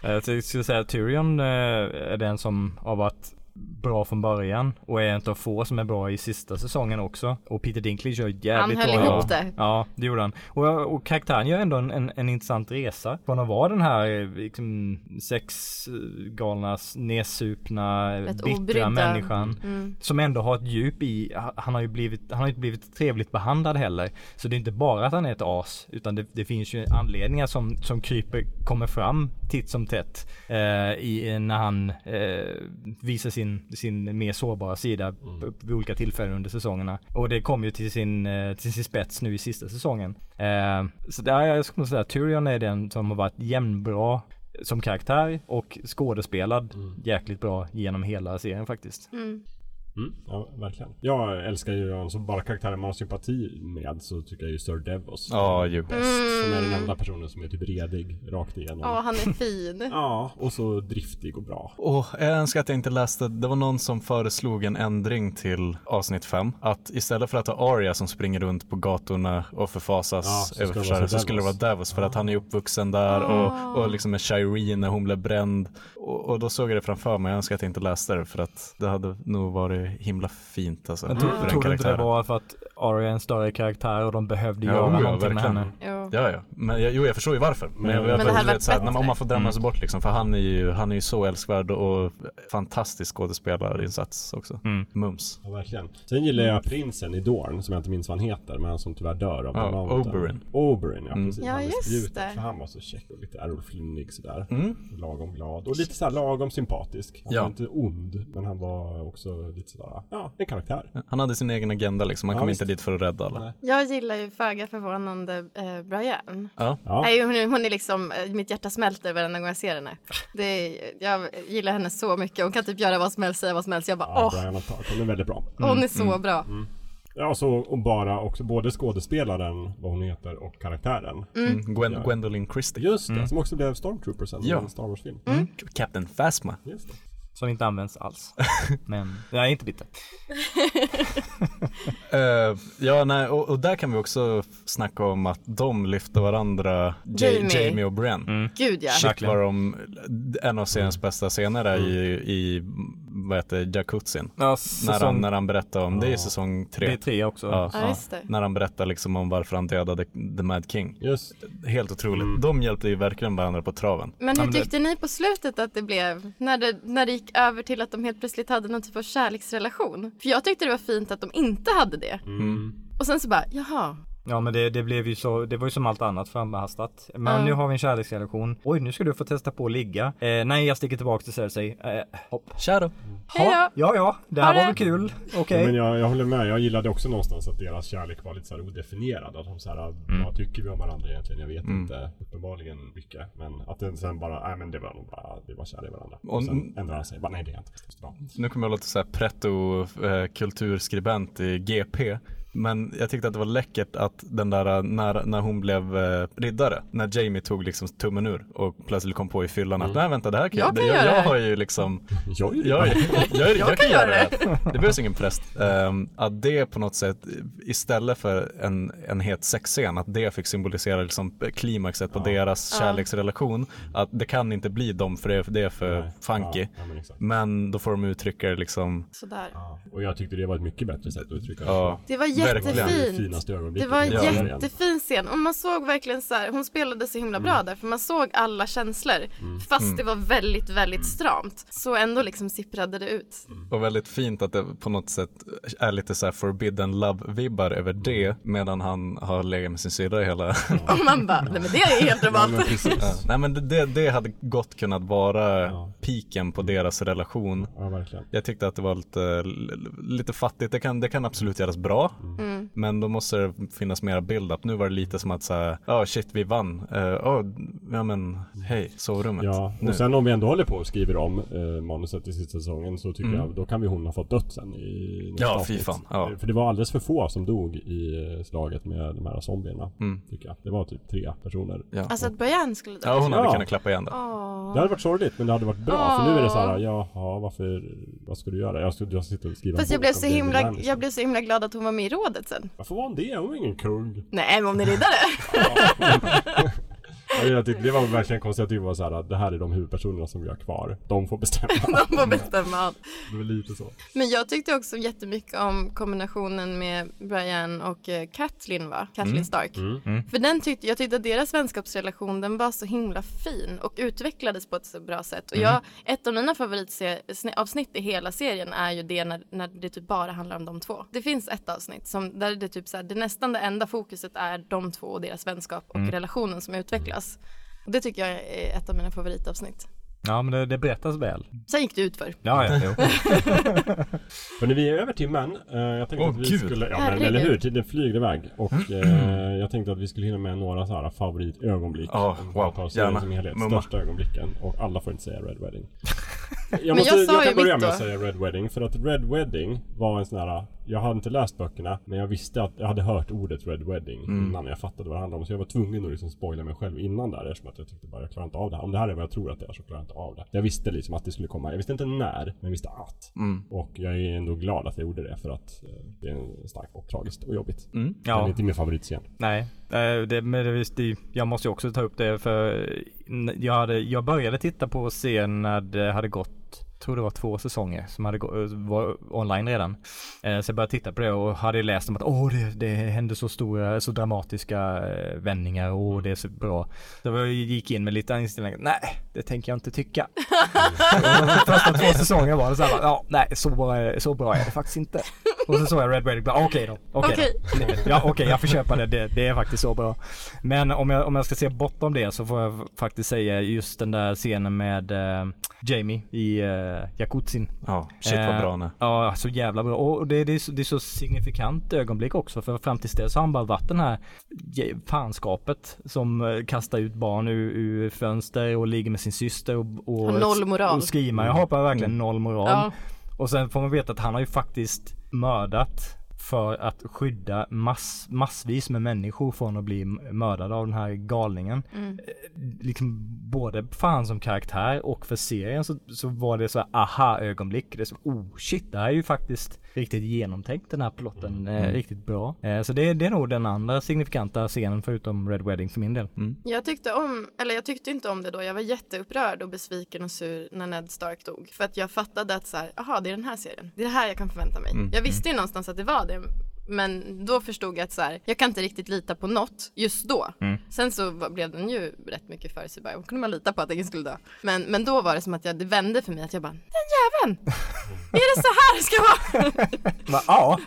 Eh, Jag skulle säga att Tyrion eh, är den som har varit bra från början och är en av få som är bra i sista säsongen också. Och Peter Dinklage gör jävligt Han höll bra ihop det. Ja, det gjorde han. Och, och karaktären gör ändå en, en, en intressant resa. Från att vara den här eh, liksom, sexgalna, nedsupna, Rätt bittra obrydda. människan. Mm. Som ändå har ett djup i, han har ju blivit, han har inte blivit trevligt behandlad heller. Så det är inte bara att han är ett as, utan det, det finns ju anledningar som, som kryper, kommer fram titt som tätt. Eh, i, när han eh, visar sin, sin mer sårbara sida mm. vid olika tillfällen under säsongerna. Och det kom ju till sin, eh, till sin spets nu i sista säsongen. Eh, så där, jag skulle säga att Tyrion är den som har varit jämnbra som karaktär och skådespelad jäkligt bra genom hela serien faktiskt. Mm. Mm, ja, verkligen. Jag älskar ju som bara karaktärer man har sympati med så tycker jag ju Sir Devos. Ja, ju. Bäst, Som är den Mm. enda personen som är typ redig rakt igenom. Ja, han är fin. *laughs* Ja, och så driftig och bra. Åh, jag önskar att jag inte läste, det var någon som föreslog en ändring till avsnitt 5. Att istället för att ha Arya som springer runt på gatorna och Ja, förfasas så över försvaret så så skulle det vara. Davos för att han är uppvuxen där och, och liksom med Shireen när hon blev bränd. Och, och då såg jag det framför mig, jag önskar att jag inte läste det för att det hade nog varit himla fint alltså. Men för tror, den tror du inte det var för att Arya är en större karaktär och de behövde Ja, göra ja, någonting med verkligen. henne? Jo. Ja, ja. Men jag, jo, jag förstår ju varför. Men, jag, Men jag, det hade du vet, varit så här, när man- om man får drömma sig Mm. bort liksom, för han är ju, han är ju så älskvärd och fantastisk skådespelarinsats också. Mm. Mums. Ja, verkligen. Sen gillar jag prinsen i Dorn, som jag inte minns vad han heter, men han som tyvärr dör av Ja. Oberyn. Oberyn, ja Mm. precis. Ja, han just spjutet, det. För han var så check och lite Errol Flynnig sådär. Mm. Lagom glad. Och lite såhär lagom sympatisk. Han Ja. var inte ond, men han var också lite sådär, ja, en karaktär. Han hade sin egen agenda liksom, han Ja, kom visst. inte dit för att rädda alla. Nej. Jag gillar ju föga förvånande eh, Brian. Ja. Ja. Nej, hon, är- hon är liksom, eh, mitt hjärta smälter varenda gång jag ser henne. Det är, jag gillar henne så mycket. Hon kan typ göra vad som helst, säga vad som helst. Jag bara, Ja, åh, Brian Attack, hon är väldigt bra. hon är så bra. Ja, så och bara också både skådespelaren, vad hon heter, och karaktären. Mm. Gwen, Ja. Gwendolyn Christie. Just det, som också blev Stormtrooper sen i Ja. en Star Wars-film. Mm. Captain Phasma. Just det. Som inte används alls. *laughs* Men jag är inte bitter. *laughs* Eh, ja, nej, och, och där kan vi också snacka om att de lyfter varandra, Ja- Jamie. Jamie och Brienne. Gud ja. Shit var de, en av seriens bästa scener där i, i, vad heter jacuzzin. Ja, När han, säsong, när han berättar om, det är Ja. säsong det är tre. tre också. Ja. Ja, just det. När han berättar liksom om varför han dödade The Mad King. Just Helt otroligt. Mm. De hjälpte ju verkligen varandra på traven. Men Ja, hur tyckte ni på slutet att det blev? När det, när det gick över till att de helt plötsligt hade någon typ av kärleksrelation? För jag tyckte det var fint att de inte hade det. Mm. Och sen så bara, jaha. Ja men det, det blev ju så, det var ju som allt annat framhastat. Men Ja. nu har vi en kärleksrelation. Oj nu ska du få testa på att ligga. Eh, nej jag sticker tillbaka till Cersei. Eh, hopp. Shadow. Hej Ha, då. ja ja, det Ha här det. var väl kul. Okej. Men jag, jag håller med, jag gillade också någonstans att deras kärlek var lite så här odefinierad. Att de så här, vad tycker vi om varandra egentligen? Jag vet Mm. inte. Uppenbarligen mycket. Men att den sen bara, nej men det var nog bara, vi var kära i varandra. Och, Och- sen ändrar han sig, bara nej det är inte. Nu kommer jag låta så här pretto eh, kulturskribent i GP. Men jag tyckte att det var läckert att den där eh, när, när hon blev eh, riddare, när Jamie tog liksom tummen ur och plötsligt kom på i fyllan att nej vänta det här kan Jag kan jag, göra jag, det." har ju liksom *laughs* Jag jag, *laughs* jag, jag, kan göra det. Det behövs ingen präst. Ehm, att det på något sätt istället för en, en het sexscen, att det fick symbolisera liksom klimaxet på deras Ja. kärleksrelation. Att det kan inte bli dem för det, det är för Nej. funky. Ja, ja, men. Men då får de uttrycka det liksom Sådär. Ja. Och jag tyckte det var ett mycket bättre sätt att uttrycka det Ja. Det var Det jättefint. Det var en Ja. jättefin scen och man såg verkligen så här, hon spelade så himla bra Mm. där för man såg alla känslor fast det var väldigt, väldigt stramt. Så ändå liksom sipprade det ut. Och väldigt fint att det på något sätt är lite så här forbidden love-vibbar över det medan han har legat med sin syrra hela *laughs* Och man bara, nej men det är helt Ja, men normalt. precis. Ja. Nej men det- det, det hade gott kunnat vara Ja. piken på deras relation. Ja, verkligen. Jag tyckte att det var lite, lite fattigt. Det kan, det kan absolut göras bra. Mm. Men då måste det finnas mera build-up. Nu var det lite som att säga, ja oh, shit vi vann. Uh, oh, ja men hej, sovrummet. Ja, nu. och sen om vi ändå håller på och skriver om eh, manuset i sista säsongen så tycker Mm. jag, då kan vi hon ha fått dött sen i Ja, fy avsnitt. fan, ja. För det var alldeles för få som dog i eh, slaget med de här zombierna. Mm. Tycker jag. Det var typ tre personer. Ja. Alltså att Brian skulle dö. ja, hon hade Ja. kunnat klappa igen det. Åh. Det hade varit sorgligt men det hade varit bra för nu är det så här, jaha varför, vad ska du göra? Jag ska, jag sitta och skriva en Fast jag blev, om så himla, Lannister. jag blev så himla glad att hon var med i rådet sen. Varför var hon det? Hon var ingen kung. Nej, men om ni är riddare. *laughs* *laughs* Ja, jag tyckte det var verkligen konstigt att det var så här, att det här är de huvudpersonerna som vi har kvar. De får bestämma. *laughs* De får bestämma allt. det var lite så. Men jag tyckte också jättemycket om kombinationen med Brian och eh, Kathleen va? Kathleen Stark. För den tyckte, jag tyckte att deras vänskapsrelation den var så himla fin och utvecklades på ett så bra sätt. Och jag, ett av mina favoritavsnitt i hela serien är ju det när, när det typ bara handlar om de två. Det finns ett avsnitt som där det typ så här, det nästan det enda fokuset är de två och deras vänskap och relationen som utvecklas. Och det tycker jag är ett av mina favoritavsnitt. Ja men det, det berättas väl. Sen gick det ut för. Ja, ja, jo. *laughs* Hörni, vi är över timmen. Uh, jag tänkte Åh, att vi gud. skulle, ja men eller hur, tiden flyger iväg. Och eh, jag tänkte att vi skulle hinna med några så här favoritögonblick. Ja, vi wow, gärna. Som helhet, Mumma. största ögonblicken. Och alla får inte säga Red Wedding. *laughs* Jag, Men måste, jag jag, sa ju kan börja med att säga Red Wedding. För att Red Wedding var en sån här, jag hade inte läst böckerna. Men jag visste att jag hade hört ordet Red Wedding Mm. innan jag fattade vad det handlade om. Så jag var tvungen att liksom spoila mig själv innan där. Eftersom att jag tyckte bara jag klarar inte av det här. Om det här är vad jag tror att det är så klarar jag inte av det. Jag visste liksom att det skulle komma. Jag visste inte när, men jag visste att. Mm. Och jag är ändå glad att jag gjorde det för att eh, det är starkt och tragiskt och jobbigt. Mm. Men det är Ja, inte min favoritscen. nej. Eh, Det, men det, visst, det, jag måste ju också ta upp det för eh, jag, hade, jag började titta på serien när det hade gått tror det var två säsonger som hade gå, var online redan. Eh, så jag började titta på det och hade läst om att åh det, det hände så stora, så dramatiska eh, vändningar och det är så bra. Så jag gick in med lite inställning, nej det tänker jag inte tycka. *laughs* Första två säsonger var det så här, ja nej så bra, så bra är det faktiskt inte. *laughs* Och så såg jag Red Wedding, okej då, okej då. Ja okej jag får köpa det. det, det är faktiskt så bra. Men om jag, om jag ska se bortom det så får jag faktiskt säga just den där scenen med eh, Jamie i uh, Jakutsin. Ja, shit vad Eh, bra han är. Ja, så jävla bra. Och det, det, är så, det är så signifikant ögonblick också. För fram tills dess har han bara varit den här fanskapet som eh, kastar ut barn ur, ur fönster och ligger med sin syster och, och, noll moral. och skriver. Jag har verkligen noll moral. Ja. Och sen får man veta att han har ju faktiskt mördat för att skydda mass, massvis med människor från att bli mördade av den här galningen. Mm. Liksom både för han som karaktär och för serien så, så var det så här aha ögonblick. Det är så, oh shit, det här är ju faktiskt riktigt genomtänkt den här plotten. Eh, riktigt bra. Eh, så det, det är nog den andra signifikanta scenen förutom Red Wedding för min del. Jag tyckte om, eller jag tyckte inte om det då. Jag var jätteupprörd och besviken och sur när Ned Stark dog. För att jag fattade att så här, aha det är den här serien. Det är det här jag kan förvänta mig. Jag visste ju någonstans att det var det. Men då förstod jag att så här, jag kan inte riktigt lita på något just då. Sen så blev den ju rätt mycket förutsägbar. Jag kunde man lita på att ingen skulle dö. Men, men då var det som att jag, det vände för mig att jag bara, den jäveln! *laughs* Är det så här det ska vara? *laughs* Va, ja.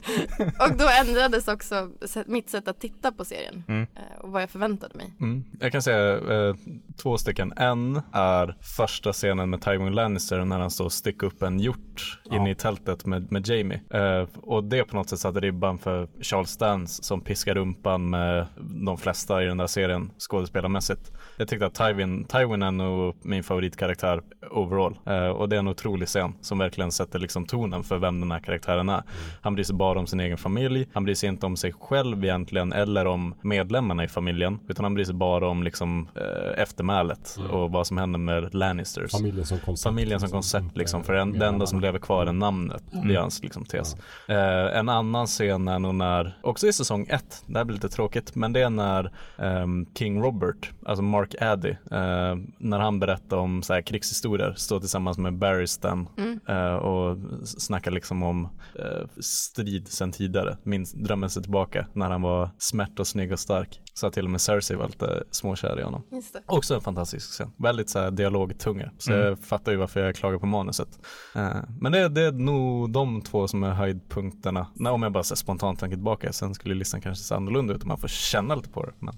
*laughs* och då ändrades också mitt sätt att titta på serien. eh, Och vad jag förväntade mig. Mm. Jag kan säga eh, två stycken. En är första scenen med Tywin Lannister när han står och sticker upp en hjort inne i tältet med, med Jamie. Eh, och det på något sätt satte ribban för Charles Dance som piskar rumpan med de flesta i den där serien skådespelarmässigt. Jag tyckte att Tywin, Tywin är nog min favoritkaraktär overall. Eh, och det är en otrolig scen som verkligen sätter liksom tonen för vem den här karaktären är. Han bryr sig bara om sin egen familj. Han bryr sig inte om sig själv egentligen eller om medlemmarna i familjen. Utan han bryr sig bara om liksom eh, eftermälet och vad som händer med Lannisters. Familjen som koncept. Familjen som koncept liksom. För en, det enda som lever kvar är namnet. Blir hans liksom tes. Eh, en annan scen är nog när, också i säsong ett, det här blir lite tråkigt, men det är när ehm, King Robert, alltså Mark Addy, eh, när han berättar om så här, krigshistorier, står tillsammans med Barristan eh, och snackar liksom om eh, strid sen tidigare. Minns, drömmer sig tillbaka när han var smärt och snygg och stark. Så att till och med Cersei var lite småkär i honom. Just det. Också en fantastisk scen. Väldigt så här dialogtunga. Så jag fattar ju varför jag klagar på manuset. Eh, men det, det är nog de två som är höjdpunkterna. Nej, om jag bara så här, spontant tänker tillbaka. Sen skulle listan kanske se annorlunda ut om man får känna lite på det. Men,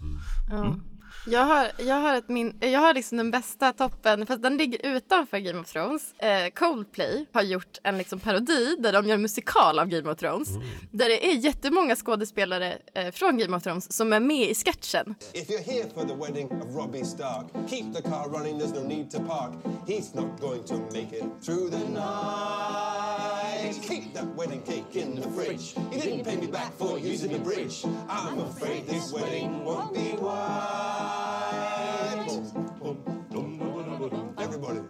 Ja. Jag har, jag har, ett min, jag har liksom den bästa toppen, fast den ligger utanför Game of Thrones. Eh, Coldplay har gjort en liksom parodi där de gör musikal av Game of Thrones. Där det är jättemånga skådespelare eh, från Game of Thrones som är med i sketchen. If you're here for the wedding of Robbie Stark, keep the car running, there's no need to park. He's not going to make it through the night. Keep that wedding cake in the fridge. He didn't pay me back for using the bridge. I'm afraid this wedding won't be Everybody.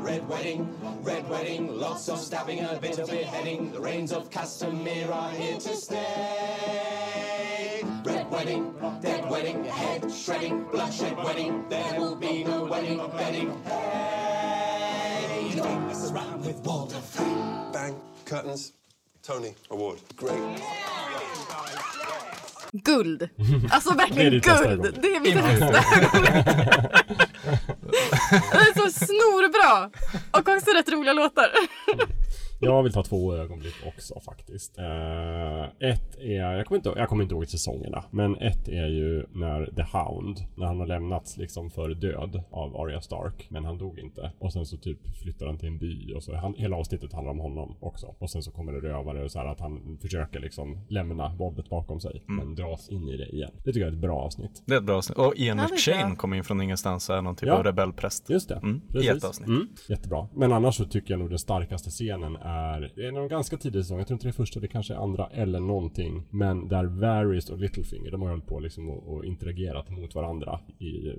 Red wedding, red wedding, lots of stabbing, a bit of beheading. The reigns of Castamere are here to stay. Red wedding, dead wedding, head shredding, bloodshed wedding. There will be no wedding bedding. Hey, don't mess around with Walter Free. Bang, curtains, Tony Award. Great. Guld! *laughs* Alltså Det verkligen bästa guld! Det är mitt bästa ögonblick. *laughs* Det är så snorbra! Och också rätt roliga låtar. Jag vill ta två ögonblick också faktiskt. Eh, ett är, jag kommer, inte, jag kommer inte ihåg säsongerna, men ett är ju när The Hound, när han har lämnats liksom för död av Arya Stark, men han dog inte. Och sen så typ flyttar han till en by och så, han, hela avsnittet handlar om honom också. Och sen så kommer det rövare och så här att han försöker liksom lämna våldet bakom sig, men dras in i det igen. Det tycker jag är ett bra avsnitt. Det är ett bra avsnitt. Och Ian McShane kommer in från ingenstans och är någon typ Ja. av rebellpräst. Just det. Mm, i ett avsnitt. Mm. Jättebra. Men annars så tycker jag nog den starkaste scenen är, det är nog ganska tidig säsong, jag tror inte det är första, det kanske är andra eller någonting. Men där Varys och Littlefinger, de har hållit på liksom och, och interagerat mot varandra i, eh,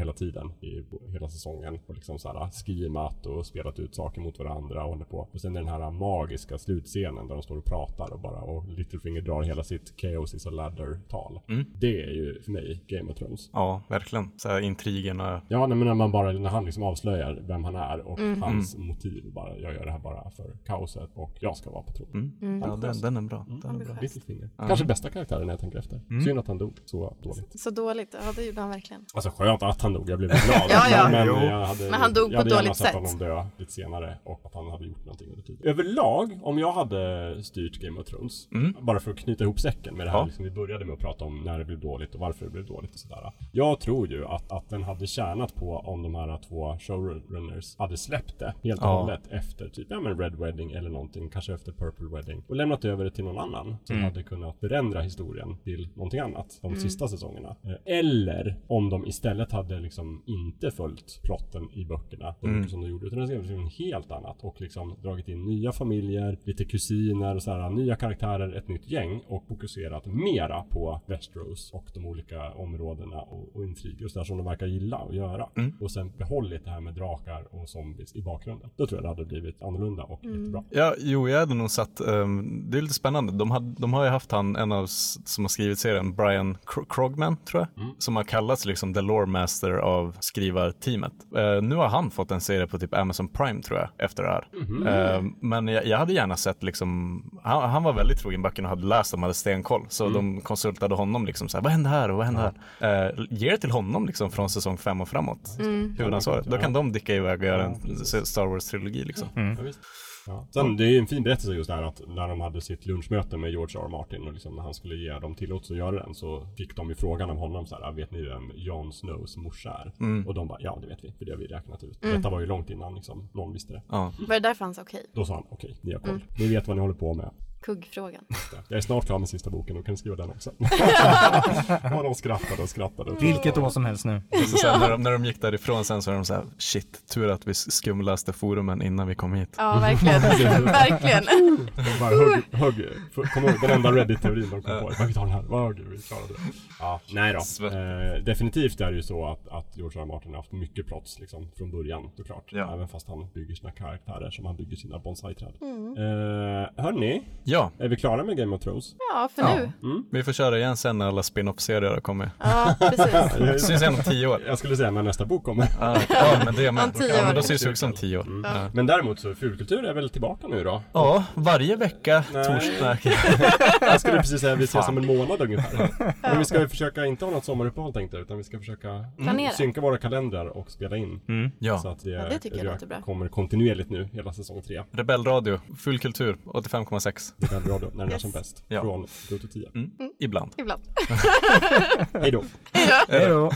hela tiden, i hela säsongen. Och liksom så här skrimat och spelat ut saker mot varandra och håller på. Och sen den här magiska slutscenen där de står och pratar och bara, och Littlefinger drar hela sitt Chaos is a ladder-tal. Det är ju för mig Game of Thrones. Ja, verkligen. Så här intrigerna. Ja, nej, men när man bara, när han liksom avslöjar vem han är och hans motiv bara, jag gör det här bara för kaoset och jag ska vara på tron. Mm. Ja, den, den är bra. Den är bra. Littlefinger. Kanske bästa karaktären när jag tänker efter. Synd att han dog så dåligt. Så dåligt, ja det gjorde han verkligen. Alltså skönt att han dog, jag blev glad. *laughs* Ja, ja. Men, jag hade, Men han dog på jag hade ett gärna dåligt sett sätt. honom dö lite senare och att han hade gjort någonting under tiden. Överlag, om jag hade styrt Game of Thrones, bara för att knyta ihop säcken med det här Ja. liksom, vi började med att prata om när det blev dåligt och varför det blev dåligt och sådär. Jag tror ju att, att den hade tjänat på om de här två showrunners hade släppt det helt och Ja. hållet efter typ, ja men Red Wedding eller någonting, kanske efter Purple Wedding och lämnat över det till någon annan som Mm. hade kunnat förändra historien till någonting annat de sista säsongerna. Eh, Eller om de istället hade liksom inte följt plotten i böckerna så Mm. mycket som de gjorde utan det skrev liksom helt annat och liksom dragit in nya familjer, lite kusiner och så här, nya karaktärer, ett nytt gäng och fokuserat mera på Westeros och de olika områdena och, och intriger och sådär som de verkar gilla att göra. Mm. Och sen behållit det här med drakar och zombies i bakgrunden. Då tror jag det hade blivit annorlunda och jättebra. Ja, jo, jag hade nog satt, ehm, det är lite spännande. De, hade, de har ju haft han, en av som har skrivit serien, Brian Krogman, tror jag, som har kallats liksom the lore master av skrivarteamet. Eh, nu har han fått en serie på typ Amazon Prime, tror jag, efter det här. Eh, men jag, jag hade gärna sett liksom, han, han var väldigt trogen böckerna och hade läst dem, hade stenkoll. Så de konsultade honom liksom så här, vad hände här och vad hände här? Eh, ge det till honom liksom från säsong fem och framåt, huvudansvaret. Då kan de dicka iväg och göra en Star Wars-trilogi liksom. Ja, visst. Ja. Sen det är ju en fin berättelse just det här att när de hade sitt lunchmöte med George R. R. Martin och liksom när han skulle ge dem tillåtelse att göra den så fick de ju frågan av honom så här, vet ni vem Jon Snows morsa är? Och de bara, ja det vet vi, för det har vi räknat ut. Detta var ju långt innan liksom någon visste det. Ja. Var det därför han sa okej? Då sa han, okej, ni har koll. Ni vet vad ni håller på med. Kuggfrågan. Jag är snart klar med sista boken och kan skriva den också. *laughs* och de skrattade och skrattade. Vilket år som helst nu. Så sen när, de, när de gick därifrån sen så var de så här, shit, tur att vi skumläste forumen innan vi kom hit. Ja, verkligen. verkligen. De bara högg, högg, kom ihåg den enda Reddit-teorin de kom på. Bara, vi tar den här, vad vi klarade det. Ja, nej då. Eh, definitivt är det ju så att, att George R. R. Martin har haft mycket plots liksom från början såklart. Ja. Även fast han bygger sina karaktärer som han bygger sina bonsai-träd. Mm. Eh, hörni, Ja, är vi klara med Game of Thrones? Ja, för nu. vi får köra igen sen när alla spin-off-serier har kommit. Ja, precis. Syns igen om tio år. Jag skulle säga när nästa bok kommer. Ja, ja men det är med. Ja, men då syns vi också om tio år. Ja. Men däremot så fulkultur är väl tillbaka nu då? ja, varje vecka, Nej. torsdag. *laughs* Jag skulle precis säga vi ses om en månad ungefär. Men vi ska ju försöka inte ha något sommaruppehåll tänkte jag, utan vi ska försöka Planera. synka våra kalendrar och spela in. Så Ja, att det, Ja, det tycker jag låter bra. kommer kontinuerligt nu hela säsong tre. Rebellradio, full kultur, 85,6. Till webbradio när den är Yes. som bäst. Ja. Från 7 till 10. Mm. Ibland. Ibland. *laughs* Hej då! Hej då.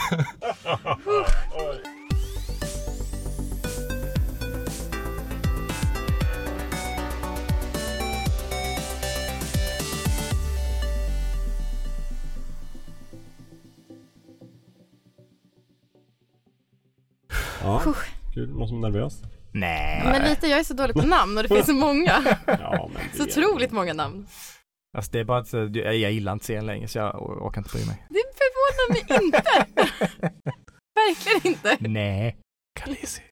Ja, kul. Någon som är nervös? Nej. Men lite, jag är så dålig på namn och det finns så många. *laughs* Ja, Så otroligt många namn. Alltså det är bara att eh, jag gillar inte serien längre så jag or- orkar inte bry mig. Det förvånar mig inte. *laughs* Verkligen inte. Nej. Khaleesi.